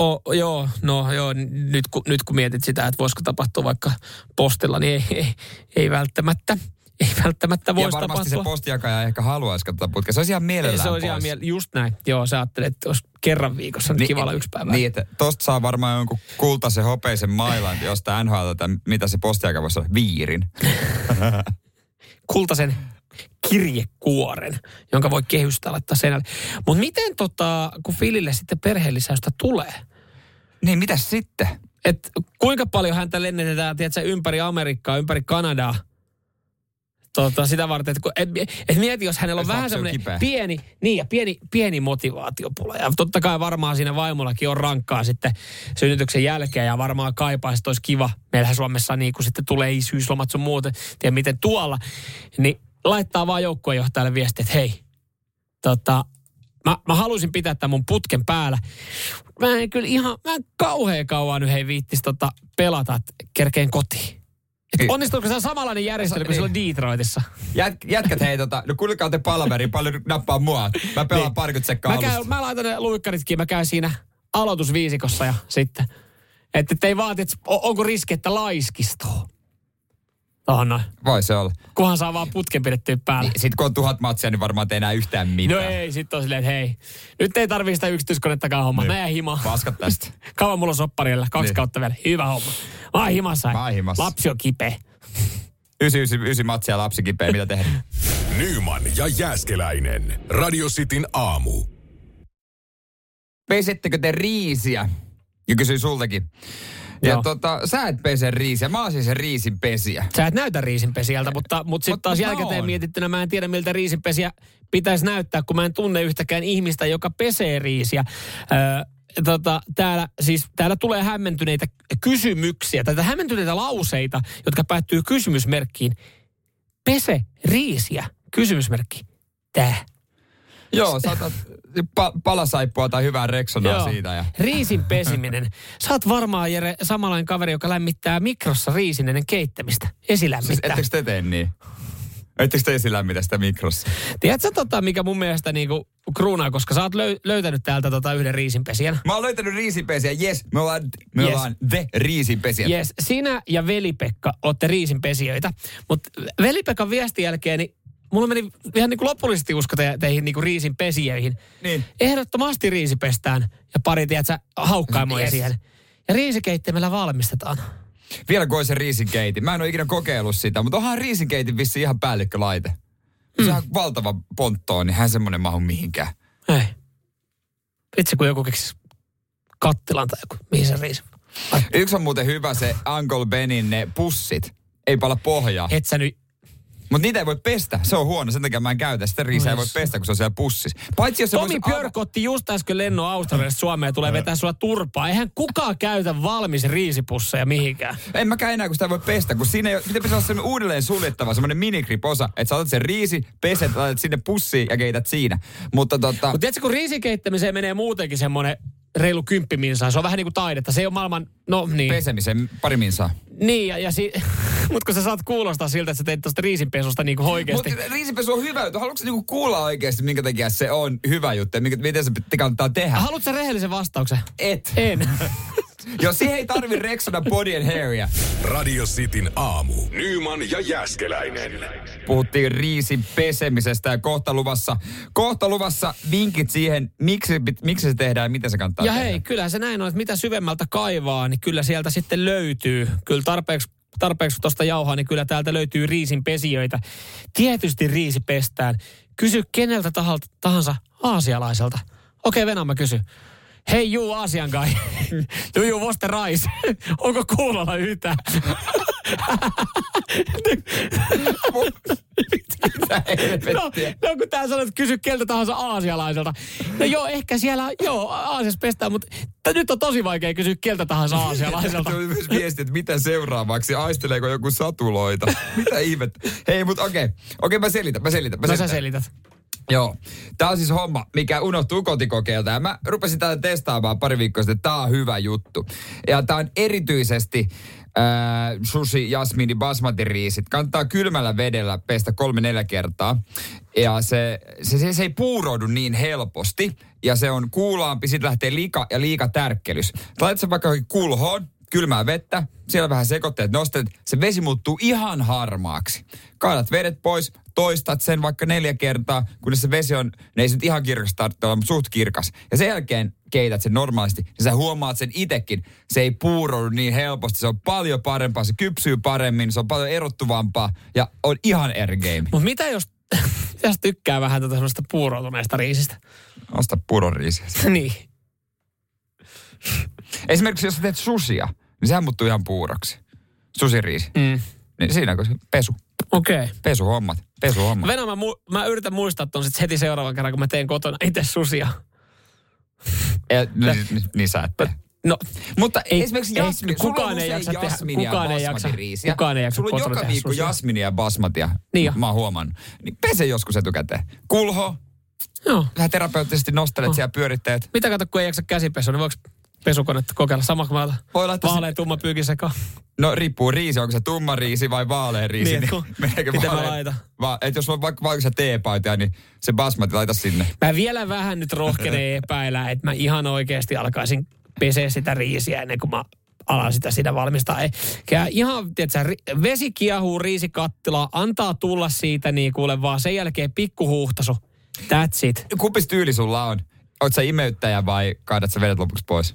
O, joo, no joo, nyt, kun, nyt kun mietit sitä, että voisiko tapahtua vaikka postilla, niin ei, ei, ei välttämättä. Ei välttämättä voisi tapahtua. Ja varmasti tapahtua. se postijakaja ehkä haluaisi katsoa putkea. Se olisi ihan mielellään Se olisi ihan miele- just näin. Joo, sä ajattelet, että olisi kerran viikossa niin, kiva olla yksi päivä. Niin, että tosta saa varmaan jonkun kultaisen hopeisen mailan, josta NHL, mitä se postijakaja voisi olla, viirin. kultaisen kirjekuoren, jonka voi kehystää laittaa seinälle. Mutta miten tota, kun Filille sitten perheellisäystä tulee? Niin, mitä sitten? Et kuinka paljon häntä lennetään, tiedätkö, ympäri Amerikkaa, ympäri Kanadaa, Tota, sitä varten, että et, et mieti, jos hänellä on ja vähän semmoinen pieni, niin ja pieni, pieni motivaatiopula. Ja totta kai varmaan siinä vaimollakin on rankkaa sitten synnytyksen jälkeen ja varmaan kaipaa, että olisi kiva. Meillähän Suomessa niin kun sitten tulee isyyslomat sun muuten, tiedä miten tuolla. Niin laittaa vaan joukkuejohtajalle viestiä, että hei, tota, mä, mä haluaisin pitää tämän mun putken päällä. Mä en kyllä ihan, mä en kauhean kauan nyt hei viittis tota pelata, että kerkeen kotiin. Et niin. onnistuuko se samanlainen järjestely kuin silloin Detroitissa? Jät, jätkät hei tota, no kuulkaa te palaveri, paljon nappaa mua. Mä pelaan niin. parikymmentä sekkaa mä, käyn, mä laitan ne luikkaritkin, mä käyn siinä aloitusviisikossa ja sitten. Että ei vaati, että onko riski, että laiskistuu. Tuohon noin. Voi se olla. Kunhan saa vaan putken pidettyä päällä. Niin, sitten kun on tuhat matsia, niin varmaan ei enää yhtään mitään. No ei, sitten on silleen, että hei, nyt ei tarvii sitä yksityiskonettakaan hommaa. Niin. Mä jää himaan. Paskat tästä. Kauan mulla on sopparilla, kaksi niin. kautta vielä. Hyvä homma. Mä oon himassa. Mä oon himassa. Lapsi on kipeä. Ysi, ysi, ysi matsia lapsi kipeä, mitä tehdä? Nyman ja Jääskeläinen. Radio Cityn aamu. Pesittekö te riisiä? Ja kysyin sultakin. Ja Joo. tota, sä et pese riisiä. Mä oon siis se riisinpesiä. Sä et näytä riisinpesijältä, mutta, mutta sitten taas jälkikäteen mietittynä mä en tiedä, miltä riisinpesiä pitäisi näyttää, kun mä en tunne yhtäkään ihmistä, joka pesee riisiä. Öö, tota, täällä, siis, täällä tulee hämmentyneitä kysymyksiä, tai hämmentyneitä lauseita, jotka päättyy kysymysmerkkiin. Pese riisiä, kysymysmerkki. Tää. Joo, saatat pa- palasaippua tai hyvää reksonaa Joo. siitä. Ja. Riisin pesiminen. Sä oot varmaan, Jere, samanlainen kaveri, joka lämmittää mikrossa riisin ennen keittämistä. Esilämmittää. Siis ettekö te tee niin? Ettekö te esilämmitä sitä mikrossa? Tiedätkö tota, mikä mun mielestä niinku kruunaa, koska sä oot löy- löytänyt täältä tota yhden riisinpesijän. Mä oon löytänyt riisinpesijän, yes. Me ollaan, me yes. ollaan the riisinpesijät. Yes, sinä ja Veli-Pekka ootte riisinpesijöitä. Mutta Veli-Pekan viestin jälkeen, niin mulla meni ihan niin kuin lopullisesti usko te, teihin niin kuin riisin pesijöihin. Niin. Ehdottomasti riisi pestään ja pari, tiedätkö, haukkaimoja yes. siihen. Ja riisikeittimellä valmistetaan. Vielä kuin se riisinkeitin. Mä en ole ikinä kokeillut sitä, mutta onhan riisinkeitin vissi ihan päällikkölaite. Mm. Se on valtava pontto, niin hän semmoinen mahu mihinkään. Ei. Vitsi, kun joku keksisi kattilan tai joku, mihin se riisi. Yksi on muuten hyvä se Uncle Benin ne pussit. Ei pala pohjaa. Et sä nyt mutta niitä ei voi pestä. Se on huono, sen takia mä en käytä. Sitä riisiä ei voi pestä, kun se on siellä pussissa. Paitsi jos Tomi Björk ava... otti just äsken lennon Australiasta Suomeen ja tulee vetää sulla turpaa. Eihän kukaan käytä valmis riisipusseja mihinkään. En mäkään enää, kun sitä ei voi pestä. Kun siinä ei, pitää pitäisi olla uudelleen suljettava, semmoinen minikriposa, että sä otat sen riisi, peset, laitat sinne pussiin ja keität siinä. Mutta tota... Mutta tiedätkö, kun riisikeittämiseen menee muutenkin semmoinen reilu kymppiminsaa. Se on vähän niin kuin taidetta. Se ei ole maailman, no niin. Pesemisen pari minsaa. Niin, ja, ja si- mut kun sä saat kuulostaa siltä, että sä teit tosta riisinpesusta niinku oikeesti. Mutta riisipesu on hyvä juttu. Haluatko niinku kuulla oikeasti, minkä takia se on hyvä juttu ja minkä, miten se kannattaa tehdä? Haluatko sä rehellisen vastauksen? Et. En. Jos siihen ei tarvi Rexona body and hairia. Radio Cityn aamu. Nyman ja Jäskeläinen. Puhuttiin riisin pesemisestä ja kohta luvassa, kohta luvassa vinkit siihen, miksi, miksi se tehdään ja miten se kannattaa Ja tehdä. hei, kyllä se näin on, että mitä syvemmältä kaivaa, niin kyllä sieltä sitten löytyy. Kyllä tarpeeksi tarpeeksi tuosta jauhaa, niin kyllä täältä löytyy riisin pesijöitä. Tietysti riisi pestään. Kysy keneltä tahalta, tahansa aasialaiselta. Okei, Venä, mä kysyn. Hei juu, Aasian kai. Do you was the rice? Onko kuulolla yhtään? Mitä No, no kun tää sanoo, että kysy keltä tahansa aasialaiselta. No joo, ehkä siellä, joo, Aasiassa pestään, mutta t- nyt on tosi vaikea kysyä keltä tahansa aasialaiselta. Tuli myös viesti, että mitä seuraavaksi, aisteleeko joku satuloita. Mitä ihmettä. Hei, mutta okei. Okei, mä selitän, mä selitän. Mä No sä selitän. selität. Joo. Tää on siis homma, mikä unohtuu kotikokeilta. Ja mä rupesin tätä testaamaan pari viikkoa sitten. Tää on hyvä juttu. Ja tää on erityisesti äh, sushi, jasmini, basmati riisit. Kannattaa kylmällä vedellä pestä kolme neljä kertaa. Ja se, se, se, se ei puuroudu niin helposti. Ja se on kuulaampi. Sitten lähtee liika ja liika tärkkelys. Laitat sen vaikka kulhoon, kylmää vettä, siellä vähän sekoitteet, nostat, se vesi muuttuu ihan harmaaksi. Kaadat vedet pois, toistat sen vaikka neljä kertaa, kunnes se vesi on, ne ei se nyt ihan kirkas tarvitse olla, mutta suht kirkas. Ja sen jälkeen keität sen normaalisti, ja sä huomaat sen itekin. Se ei puuroudu niin helposti, se on paljon parempaa, se kypsyy paremmin, se on paljon erottuvampaa, ja on ihan eri game. Mutta mitä jos, jos tykkää vähän tätä semmoista puuroutuneesta riisistä? Osta puroriisiä. niin. Esimerkiksi jos sä teet susia, niin sehän muuttuu ihan puuroksi. Susiriisi. Mm. Niin siinä kun se pesu. Okei. Okay. Pesuhommat. Pesuhommat. Venä, mä, mu- mä yritän muistaa ton sit heti seuraavan kerran, kun mä teen kotona itse susia. Ja, niin, niin, niin sä et tee. No, Mutta Ei- esimerkiksi ei, kukaan ei jaksa tehdä- kukaan ei ja jaksa- basmatiriisiä. kukaan ei jaksa Sulla on joka viikko susia. jasminia ja basmatia. Niin jo. Mä oon huomannut. Niin pese joskus etukäteen. Kulho, joo. vähän terapeuttisesti nostelet Oh. siellä pyöritteet. Mitä kato, kun ei jaksa käsipesua, niin voiko pesukonetta kokeilla? Sama kuin mä Voi laittaa vaalean tumma pyykin sekaan. No riippuu riisi, onko se tumma riisi vai vaalea riisi. Niin, kun- meneekö miten mä vaalea- laitan? Va, et jos on vaikka vaikka se teepaita, niin se basmati laita sinne. Mä vielä vähän nyt rohkenen epäillä, että mä ihan oikeasti alkaisin peseä sitä riisiä ennen kuin mä alan sitä siinä valmistaa. Ei, ja ihan, tiedätkö, vesi kiehuu riisikattila, antaa tulla siitä niin kuule vaan sen jälkeen pikkuhuhtasu. That's it. Kumpis tyyli sulla on? Oot sä imeyttäjä vai kaadat sä vedet lopuksi pois?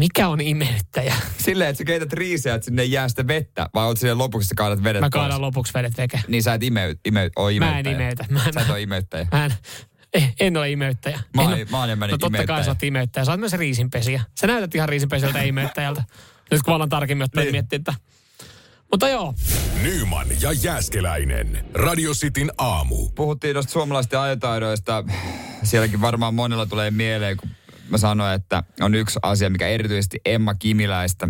Mikä on imeyttäjä? Silleen, että sä keität riisiä, että sinne ei jää sitä vettä, vai oot silleen lopuksi sä kaadat vedet Mä pois? kaadan lopuksi vedet veke. Niin sä et imeyt, imeyt, oo Mä imeyttäjä. en imeytä. Mä, Sä et mä, oo imeyttäjä. mä en, eh, en ole imeyttäjä. Mä En mä enemmän No totta kai imeyttäjä. sä oot imeyttäjä. Sä oot myös riisinpesiä. Sä näytät ihan riisinpesältä ja imeyttäjältä. Nyt kun mä alan tarkemmin ottaa Niin. miettiä, että... Mutta joo, Nyman ja Jääskeläinen. Radio Cityn aamu. Puhuttiin noista suomalaisten ajotaidoista. Sielläkin varmaan monella tulee mieleen, kun mä sanoin, että on yksi asia, mikä erityisesti Emma Kimiläistä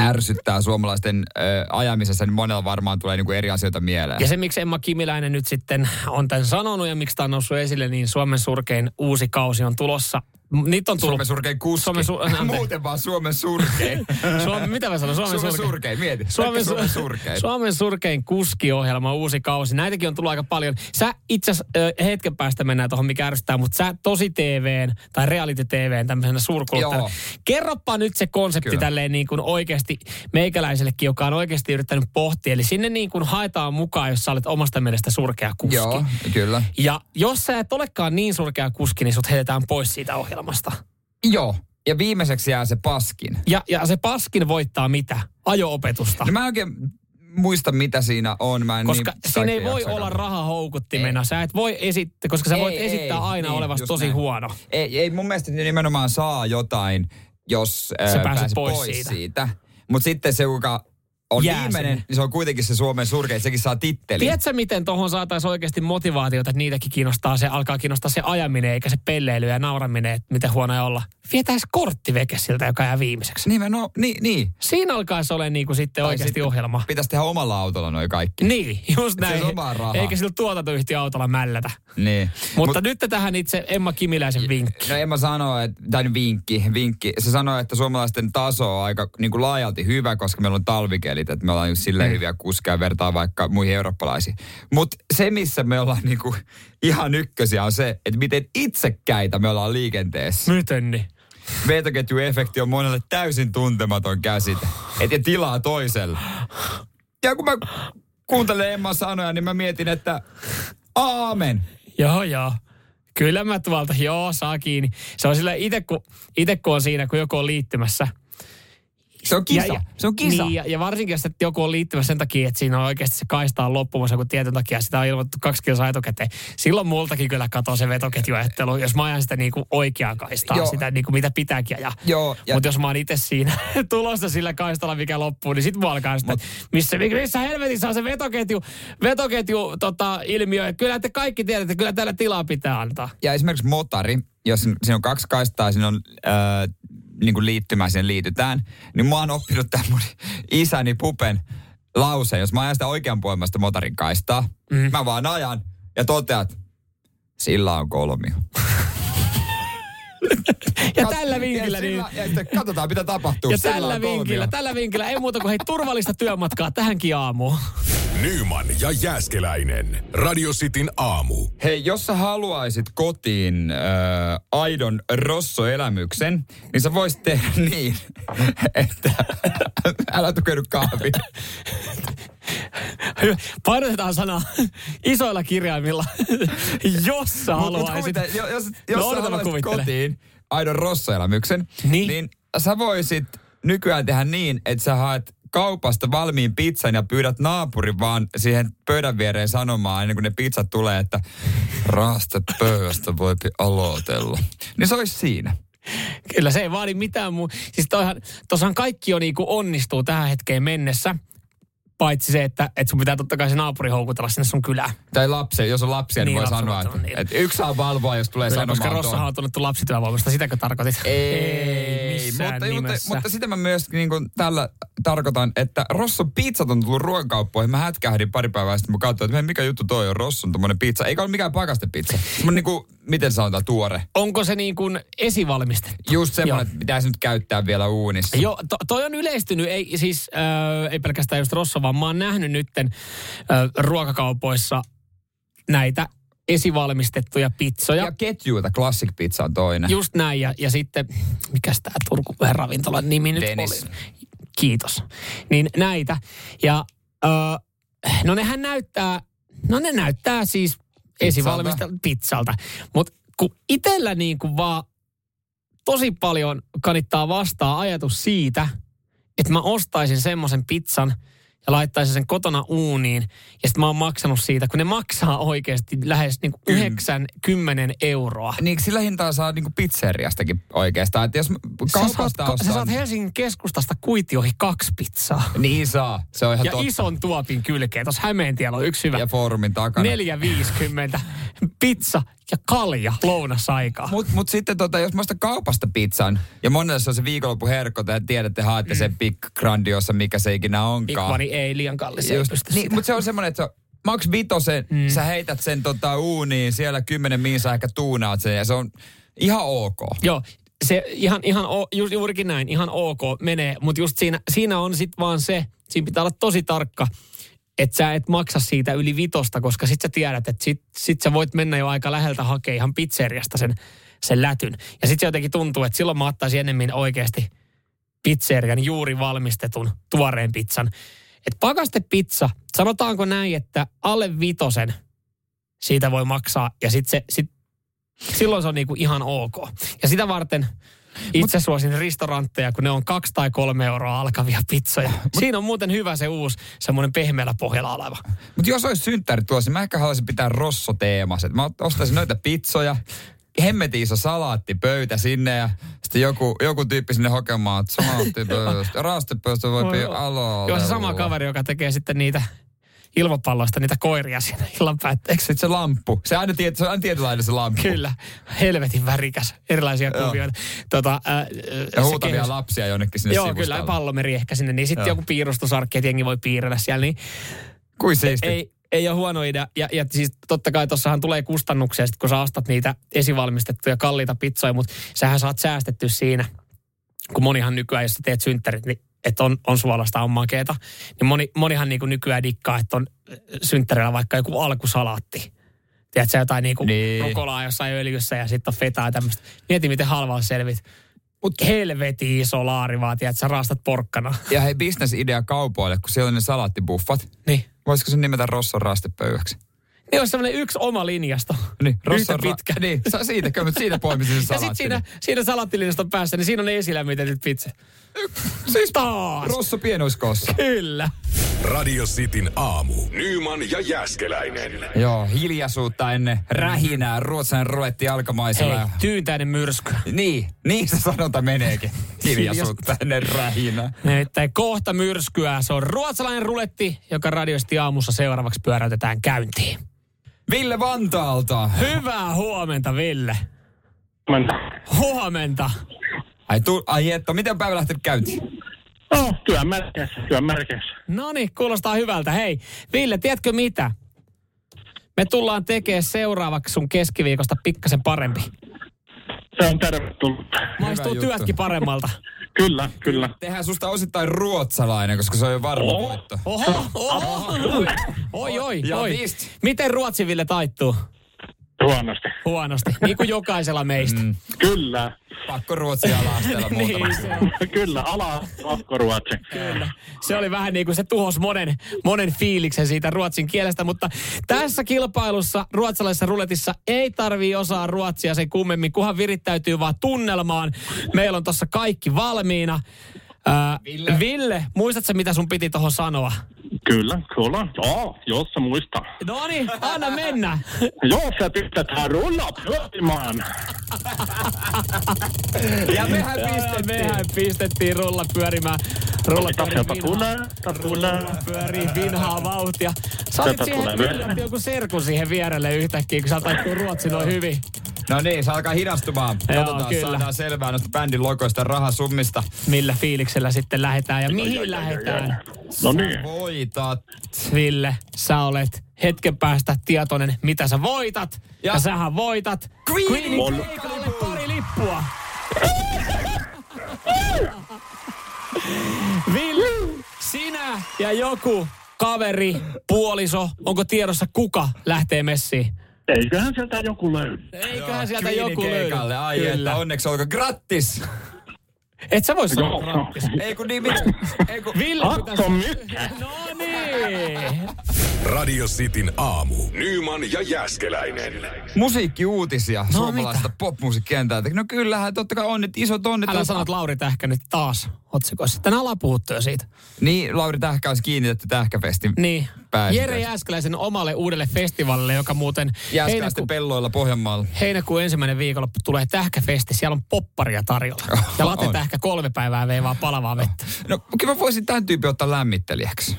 ärsyttää suomalaisten ö, ajamisessa, niin monella varmaan tulee niinku eri asioita mieleen. Ja se, miksi Emma Kimiläinen nyt sitten on tämän sanonut ja miksi tämä on noussut esille, niin Suomen surkein uusi kausi on tulossa. Niitä on tullut... Suomen surkein kuski. Suomen su-. Muuten vaan Suomen surkein. Suomen, mitä mä sanon? Suomen, Suomen surkein. surkein, mieti. Suomen, Suomen su- surkein. Suomen surkein kuskiohjelma, uusi kausi. Näitäkin on tullut aika paljon. Sä itse asiassa ö, hetken päästä mennään tuohon, mikä ärsyttää, mutta sä tosi TVn tai reality TVn tämmöisenä suurkuluttajana. Joo. Kerropa nyt se konsepti Kyllä. tälleen niin kuin oikeasti meikäläisellekin, joka on oikeasti yrittänyt pohtia. Eli sinne niin kuin haetaan mukaan, jos sä olet omasta mielestä surkea kuski. Joo, kyllä. Ja jos sä et olekaan niin surkea kuski, niin sut heitetään pois siitä ohjelmasta. Joo. Ja viimeiseksi jää se paskin. Ja, ja se paskin voittaa mitä? Ajo-opetusta. No mä en oikein muista, mitä siinä on. Mä en Koska niin siinä ei voi olla raha houkuttimena. Sä et voi esittää, koska sä Ei, voit esittää ei, aina niin, olevas just tosi näin. huono. Ei, ei mun mielestä ne nimenomaan saa jotain, jos Sä ää, pääset pääset pois pois, siitä. siitä. siitä. Mutta sitten se, joka on jää viimeinen, sinne. niin se on kuitenkin se Suomen surkein, sekin saa titteli. Tiedätkö, miten tuohon saataisiin oikeasti motivaatiota, että niitäkin kiinnostaa se, alkaa kiinnostaa se ajaminen, eikä se pelleily ja nauraminen, että miten huonoja olla. Vietäisi kortti veke siltä, joka jää viimeiseksi. Nimenomaan, niin, niin. Siinä alkaisi olla niin kuin sitten Tai oikeasti sitten ohjelma. Pitäisi tehdä omalla autolla noin kaikki. Niin, just näin. Eikä sillä tuotantoyhtiöautolla mällätä. Niin. Mutta Mut, nyt tähän itse Emma Kimiläisen vinkki. No en mä sano, että, tai vinkki, vinkki. Se sanoo, että suomalaisten taso on aika niin kuin laajalti hyvä, koska meillä on talvikelit, että me ollaan just silleen Mm. hyviä kuskeja vertaa vaikka muihin eurooppalaisiin. Mutta se, missä me ollaan niin kuin ihan ykkösiä, on se, että miten itsekkäitä me ollaan liikenteessä. Miten niin? Vetoketjuefekti on monelle täysin tuntematon käsite. Että tilaa toiselle. Ja kun mä kuuntelen Emman sanoja, niin mä mietin, että aamen. Joo, joo. Kyllä mä tuolta, joo, saa kiinni. Se on sillä itse kun, ite kun on siinä, kun joku on liittymässä. Se on kisa. Ja, ja, se on kisa. Niin, ja, ja varsinkin, jos että joku on liittymässä sen takia, että siinä on oikeasti se kaista on loppumassa, kun tietyn takia sitä on ilmoitettu kaksi kilsaa etukäteen. Silloin multakin kyllä katoo se vetoketjuajattelu, jos mä ajan sitä niinku oikeaa kaistaa, Joo. sitä niinku mitä pitääkin ajaa. Joo, ja- Mutta jos mä oon itse siinä tulossa sillä kaistalla, mikä loppuu, niin sit mua alkaa sitä, että missä, missä helvetissä on se vetoketju, vetoketju tota, ilmiö. Kyllä te kaikki tiedätte, että kyllä täällä tilaa pitää antaa. ja esimerkiksi motari, jos siinä on kaksi kaistaa ja siinä on äh, niin kuin liittymä, siihen liitytään, niin mä oon oppinut tämän mun isäni pupen lause, jos mä ajan sitä oikeanpuolimasta motarin kaistaa, mm. mä vaan ajan ja toteat, sillä on kolmio. Ja Kat- tällä vinkillä ja, niin... sillä, ja sitten katsotaan, mitä tapahtuu. Ja tällä kolmio. vinkillä, tällä vinkillä ei muuta kuin hei turvallista työmatkaa tähänkin aamuun. Nyman ja Jääskeläinen. Radio Cityn aamu. Hei, jos sä haluaisit kotiin äh, aidon rossoelämyksen, niin sä voisit tehdä niin, että älä tukeudu kahviin. Painotetaan sanaa isoilla kirjaimilla, jos sä Mut- mut haluaisit. kuvite- jo- jos, No, jos sä odota, mä haluaisit kotiin aidon rossoelämyksen, Niin. niin sä voisit nykyään tehdä niin, että sä haet kaupasta valmiin pizzan ja pyydät naapurin vaan siihen pöydän viereen sanomaan ennen kuin ne pizzat tulee, että raaste pöydästä voi aloitella. Niin se olisi siinä. Kyllä se ei vaadi mitään muu. Siis toihan, kaikki jo niinku onnistuu tähän hetkeen mennessä. Paitsi se, että, että sun pitää totta kai se naapuri houkutella sinne sun kylään. Tai lapsia, jos on lapsia, niin, Niin, voi sanoa, että, niin. että yksi saa valvoa, jos tulee Kyllä, koska sanomaan Rossahan on tunnettu lapsityövoimasta. Sitäkö tarkoitit? Ei, missään mutta, mutta, nimessä. mutta sitä mä myös niin kuin tällä tarkoitan, että Rosson pizzat on tullut ruokakauppoihin. Mä hätkähdin pari päivää sitten, mä katsoin, että mikä juttu toi on Rosson tommonen pizza. Eikä ole mikään pakastepizza. Semmoinen niin kuin, miten sanotaan, tuore. Onko se niin kuin esivalmistettu? Just semmoinen, että pitäisi nyt käyttää vielä uunissa. Joo, to, toi on yleistynyt, ei siis äh, ei pelkästään just Rosso, vaan mä oon nähnyt nytten äh, ruokakaupoissa näitä esivalmistettuja pizzoja. Ja ketjuilta Classic Pizza on toinen. Just näin, ja, ja sitten, mikäs tämä Turku ravintolan nimi nyt Dennis. oli? Kiitos. Niin näitä. Ja ö, no nehän näyttää, no ne näyttää siis esivalmistelta pizzalta. Mutta kun itsellä niin kuin vaan tosi paljon kanittaa vastaa ajatus siitä, että mä ostaisin semmoisen pizzan ja laittaisin sen kotona uuniin. Ja sitten mä oon maksanut siitä, kun ne maksaa oikeasti lähes niin kuin 90 euroa. Niin sillä hintaa saa niinku pizzeriastakin oikeastaan. Että jos Sä saat, kaupasta sä saat Helsingin keskustasta kuitioihin kaksi pizzaa. Niin saa, se on ihan Ja totta. ison tuopin kylkeen. Tuossa Hämeentiellä on yksi hyvä. Ja foorumin takana. 4,50. Pizza ja kalja lounasaikaa. Mutta mut sitten tota, jos mä ostan kaupasta pizzan, ja monelle se on se viikonloppu herkko, te tiedätte, haette mm. sen Big Grandiosa, mikä se ikinä Big onkaan. Money ei liian kallis. Just, niin, mutta se on semmoinen, että se on maks vitosen, mm. sä heität sen tota uuniin, siellä kymmenen miinsa ehkä tuunaat sen, ja se on ihan ok. Joo, se ihan, ihan o, ju, juurikin näin, ihan ok menee, mutta just siinä, siinä on sitten vaan se, siinä pitää olla tosi tarkka, että sä et maksa siitä yli vitosta, koska sit sä tiedät, että sit, sit sä voit mennä jo aika läheltä hakea ihan pizzeriasta sen, sen lätyn. Ja sitten se jotenkin tuntuu, että silloin mä ottaisin enemmän oikeasti pizzerian juuri valmistetun tuoreen pizzan. Että pakastepizza, sanotaanko näin, että alle vitosen siitä voi maksaa ja sitten se, sit, silloin se on niinku ihan ok. Ja sitä varten itse suosin ristorantteja, kun ne on kaksi tai kolme euroa alkavia pizzoja. Siinä on muuten hyvä se uusi semmoinen pehmeällä pohjalla oleva. Mutta jos olisi synttärit tuossa, niin mä ehkä haluaisin pitää Rosso-teemassa. Mä ostaisin noita pizzoja, hemmetin iso salaattipöytä sinne ja sitten joku, joku tyyppi sinne hokemaan, että salaattipöytä, raastepöytä voi aloa. Joo, se sama kaveri, joka tekee sitten niitä ilmapalloista niitä koiria siinä illan päätteeksi. Sitten se lamppu. Se aina, tiet, se aina tietynlainen se lamppu. Kyllä. Helvetin värikäs. Erilaisia Joo. kuvioita. Tota, äh, Ja se huutavia kehys- lapsia jonnekin sinne Joo, sivustalle. kyllä. Pallomeri ehkä sinne. Niin sitten joku piirustusarkki, että jengi voi piirrellä siellä. Niin Kuin siisti. ei, ei ole huono idea. Ja, ja siis totta kai tuossahan tulee kustannuksia, sit kun sä ostat niitä esivalmistettuja kalliita pizzoja, mutta sähän saat säästetty siinä, kun monihan nykyään, jos sä teet synttärit, niin että on, on suolasta, on makeeta, niin moni, monihan niin kuin nykyään dikkaa, että on synttärillä vaikka joku alkusalaatti. Tiedätkö, jotain niin kuin Niin. rukolaa jossain öljyssä ja sitten on fetaa ja tämmöistä. Mieti, miten halvaa selvit. Mutta helveti iso laari vaan, tiedätkö, sä raastat porkkana. Ja hei, bisnesidea kaupoille, kun siellä on ne salaattibuffat. Niin. Voisiko sen nimetä Rosson rastepöydäksi? Niin olisi semmoinen yksi oma linjasto. Niin, Yhtä pitkä. Niin, siitä, kyllä, mutta siitä poimisin sen Ja sitten siinä, siinä salaattilinjaston päässä, niin siinä on ne esilämmitetyt pizzat. Siis Taas! Rosso pienoiskoossa. Kyllä. Radio Cityn aamu. Nyman ja Jäskeläinen. Joo, hiljaisuutta ennen rähinää. Ruotsin ruletti alkamaisella. Hei, tyyntäinen myrsky. Niin, niin se sanonta meneekin. Hiljaisuutta ennen rähinää. Nimittäin kohta myrskyä. Se on ruotsalainen ruletti, joka radiosti aamussa seuraavaksi pyöräytetään käyntiin. Ville Vantaalta. Hyvää huomenta, Ville. Huomenta. Ai, tu, ai että, miten päivä lähtenyt käyntiin? No, työn merkeissä, työn merkeissä. No niin, kuulostaa hyvältä. Hei, Ville, tiedätkö mitä? Me tullaan tekemään seuraavaksi sun keskiviikosta pikkasen parempi. Se on tervetullut. Maistuu työtkin paremmalta. Kyllä, kyllä. Tehdään susta osittain ruotsalainen, koska se on jo varma Oo. voitto. Oho, oho. Oi, oi, Ja oi. vist. Miten Ruotsi, Ville, taittuu? Huonosti. Huonosti, niin kuin jokaisella meistä. Mm, Kyllä, pakko ruotsia alastella muutama. niin, se, on, kyllä. Ala Ruotsi. kyllä. se oli vähän niin kuin se tuhos monen, monen fiiliksen siitä ruotsin kielestä, mutta tässä kilpailussa ruotsalaisessa ruletissa ei tarvii osaa ruotsia sen kummemmin, kunhan virittäytyy vaan tunnelmaan. Meillä on tossa kaikki valmiina. Ää, Ville. Ville, muistatko mitä sun piti tuohon sanoa? Kyllä, kyllä. Joo, jos sä muistaa. No niin, anna mennä. Joo, sä pistetään rulla pyörimään. Ja mehän pistettiin. mehän pistettiin rulla pyörimään. Rulla Mitä pyörii tulee? Tulee. pyörii vinhaa vauhtia. Sä Sieltä siihen joku serkun siihen vierelle yhtäkkiä, kun sä taittuu ruotsi noin hyvin. No niin, se alkaa hidastumaan. Joo, Katsotaan, kyllä. saadaan selvää noista bändin logoista ja rahasummista. Millä fiiliksellä sitten lähetään ja mihin lähetään. No niin. Voitat. Ville, sä olet hetken päästä tietoinen, mitä sä voitat. Ja, Ja- sähän voitat Queenin Queenin keikalle pari lippua. Ville, sinä ja joku kaveri, puoliso, onko tiedossa kuka lähtee messiin? Eiköhän sieltä joku löydy. Eiköhän sieltä Queenin joku löydy. Ai että, onneksi olko grattis. Et sä voi sanoa Joo. grattis. Ei kun niin, mit, ei kun, Ville mykkä. No niin. Radio Cityn aamu. Nyman ja Jäskeläinen. musiikkiuutisia No, suomalaista popmusiikkentältä. No kyllähän, totta kai onnit, isot onnit. Älä on- sano, että Lauri Tähkä nyt taas otsikoissa. Tänään ollaan puhuttu jo siitä. Niin, Lauri Tähkä olisi kiinnitetty Tähkäfestin Niin. Jere tästä. Jääskeläisen omalle uudelle festivaalille, joka muuten Jääskeläisten heinäku, pelloilla Pohjanmaalla. heinäkuun ensimmäinen viikonloppu tulee Tähkäfesti. Siellä on popparia tarjolla. Ja Late. Tähkä kolme päivää veivaa palavaa vettä. No kyllä mä voisin tämän tyypin ottaa lämmittelijäksi.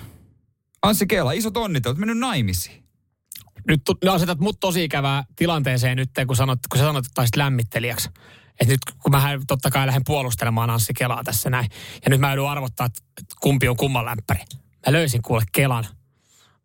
Anssi Kela, isot onnit, olet mennyt naimisiin. Nyt tu- ne asetat mut tosi ikävää tilanteeseen nyt, kun, sanot, kun sä sanot, että taisit lämmittelijäksi. Et nyt kun mä totta kai lähden puolustelemaan Anssi Kelaa tässä näin. Ja nyt mä joudun arvottaa, että kumpi on kumman lämpäri. Mä löysin kuule Kelan.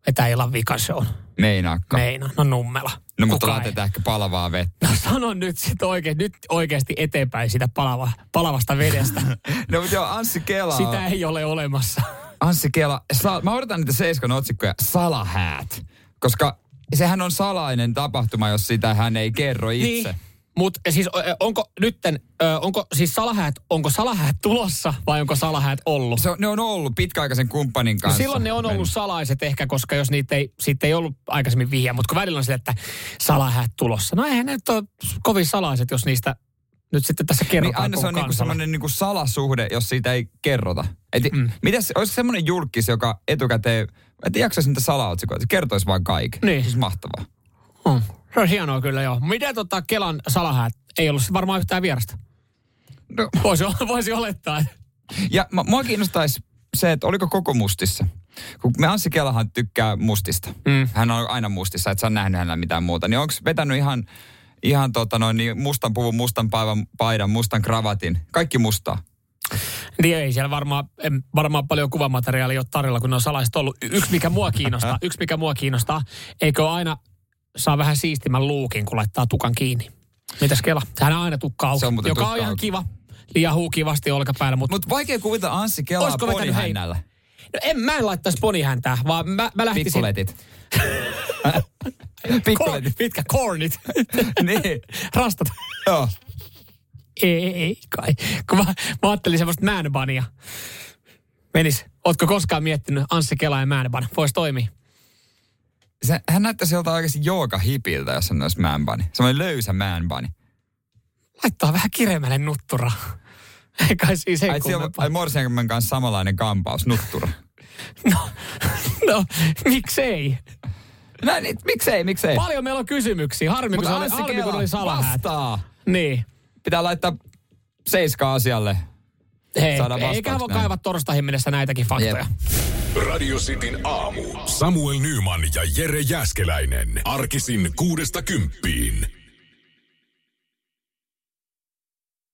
Vetää illan vikan show. Meinaakka. Meina, no nummela. No mutta ei? laitetaan ehkä palavaa vettä. No sano nyt sit oikein, nyt oikeasti eteenpäin sitä palava, palavasta vedestä. No mutta joo, Anssi Kela. Sitä ei ole olemassa. Anssi Kela, sa- mä odotan niitä Seiskan otsikkoja, salahäät. Koska sehän on salainen tapahtuma, jos sitä hän ei kerro itse. Niin. Mutta siis onko nytten, onko siis salahäät, onko salahäät tulossa vai onko salahäät ollut? Se ne on ollut pitkäaikaisen kumppanin No kanssa. silloin ne on ollut salaiset ehkä, koska jos niitä ei, siitä ei ollut aikaisemmin vihjaa, mutta kun välillä on se, että salahäät tulossa. No eihän ne nyt ole kovin salaiset, jos niistä nyt sitten tässä Niin kerrotaan aina se on niinku semmoinen niinku salasuhde, jos siitä ei kerrota. Et, Mm. Mitäs, olisi semmoinen julkis, joka etukäteen, että jaksaisi niitä salaotsikoita, kertoisi vaan kaiken. Niin. Se olisi mahtavaa. On. Se on hienoa kyllä joo. Miten tota Kelan salahäät ei ollut varmaan yhtään vierasta? No, Voisi, voisi olettaa. ja mä- mua kiinnostaisi se, että oliko koko mustissa. Kun me Anssi Kelahan tykkää mustista. Mm. Hän on aina mustissa, että sä on nähnyt hänellä mitään muuta. Niin onko vetänyt ihan, ihan tota noin, niin mustan puvun, mustan paivan, paidan, mustan kravatin. Kaikki mustaa. Niin ei siellä varmaan, varmaan paljon kuvamateriaalia ole tarjolla, kun ne on salaiset ollut. Yksi mikä mua kiinnostaa, yksi mikä mua kiinnostaa, eikö aina saa vähän siistimän luukin, kun laittaa tukan kiinni. Mitäs Kela? Sehän on aina tukka auki, on joka tukka on ihan kiva. Liian huu kivasti olkapäällä, mutta Mutta vaikea kuvitella Anssi Kelaa ponihännällä. no en, mä en laittaisi ponihäntää, vaan mä, mä lähtisin... Pikkuletit. Pikkuletit. mitkä? Kornit. niin. Rastat. Joo. Ei, ei, ei kai. Kun mä, mä ajattelin semmoista man-bania. Menis. Ootko koskaan miettinyt Anssi Kela ja man Voisi toimia. Se, hän näyttäisi joltain oikeasti jooga hipiltä, jos hän olisi man bunny. Semmoinen löysä man bunny. Laittaa vähän kiremälle nutturaa. Ei kai siis ei Ai, ai Morsiankommen kanssa samanlainen kampaus, nuttura. No, no, miksei? Näin, niin, miksei, miksei? Paljon meillä on kysymyksiä. Harmi, kun se oli, harmi, kun oli salahäät. vastaa. Niin. Pitää laittaa seiskaa asialle. Hei, eikä voi kaivaa torstaihin mennessä näitäkin faktoja. Jep. Radio Cityn aamu. Samuel Nyman ja Jere Jäskeläinen. Arkisin kuudesta kymppiin.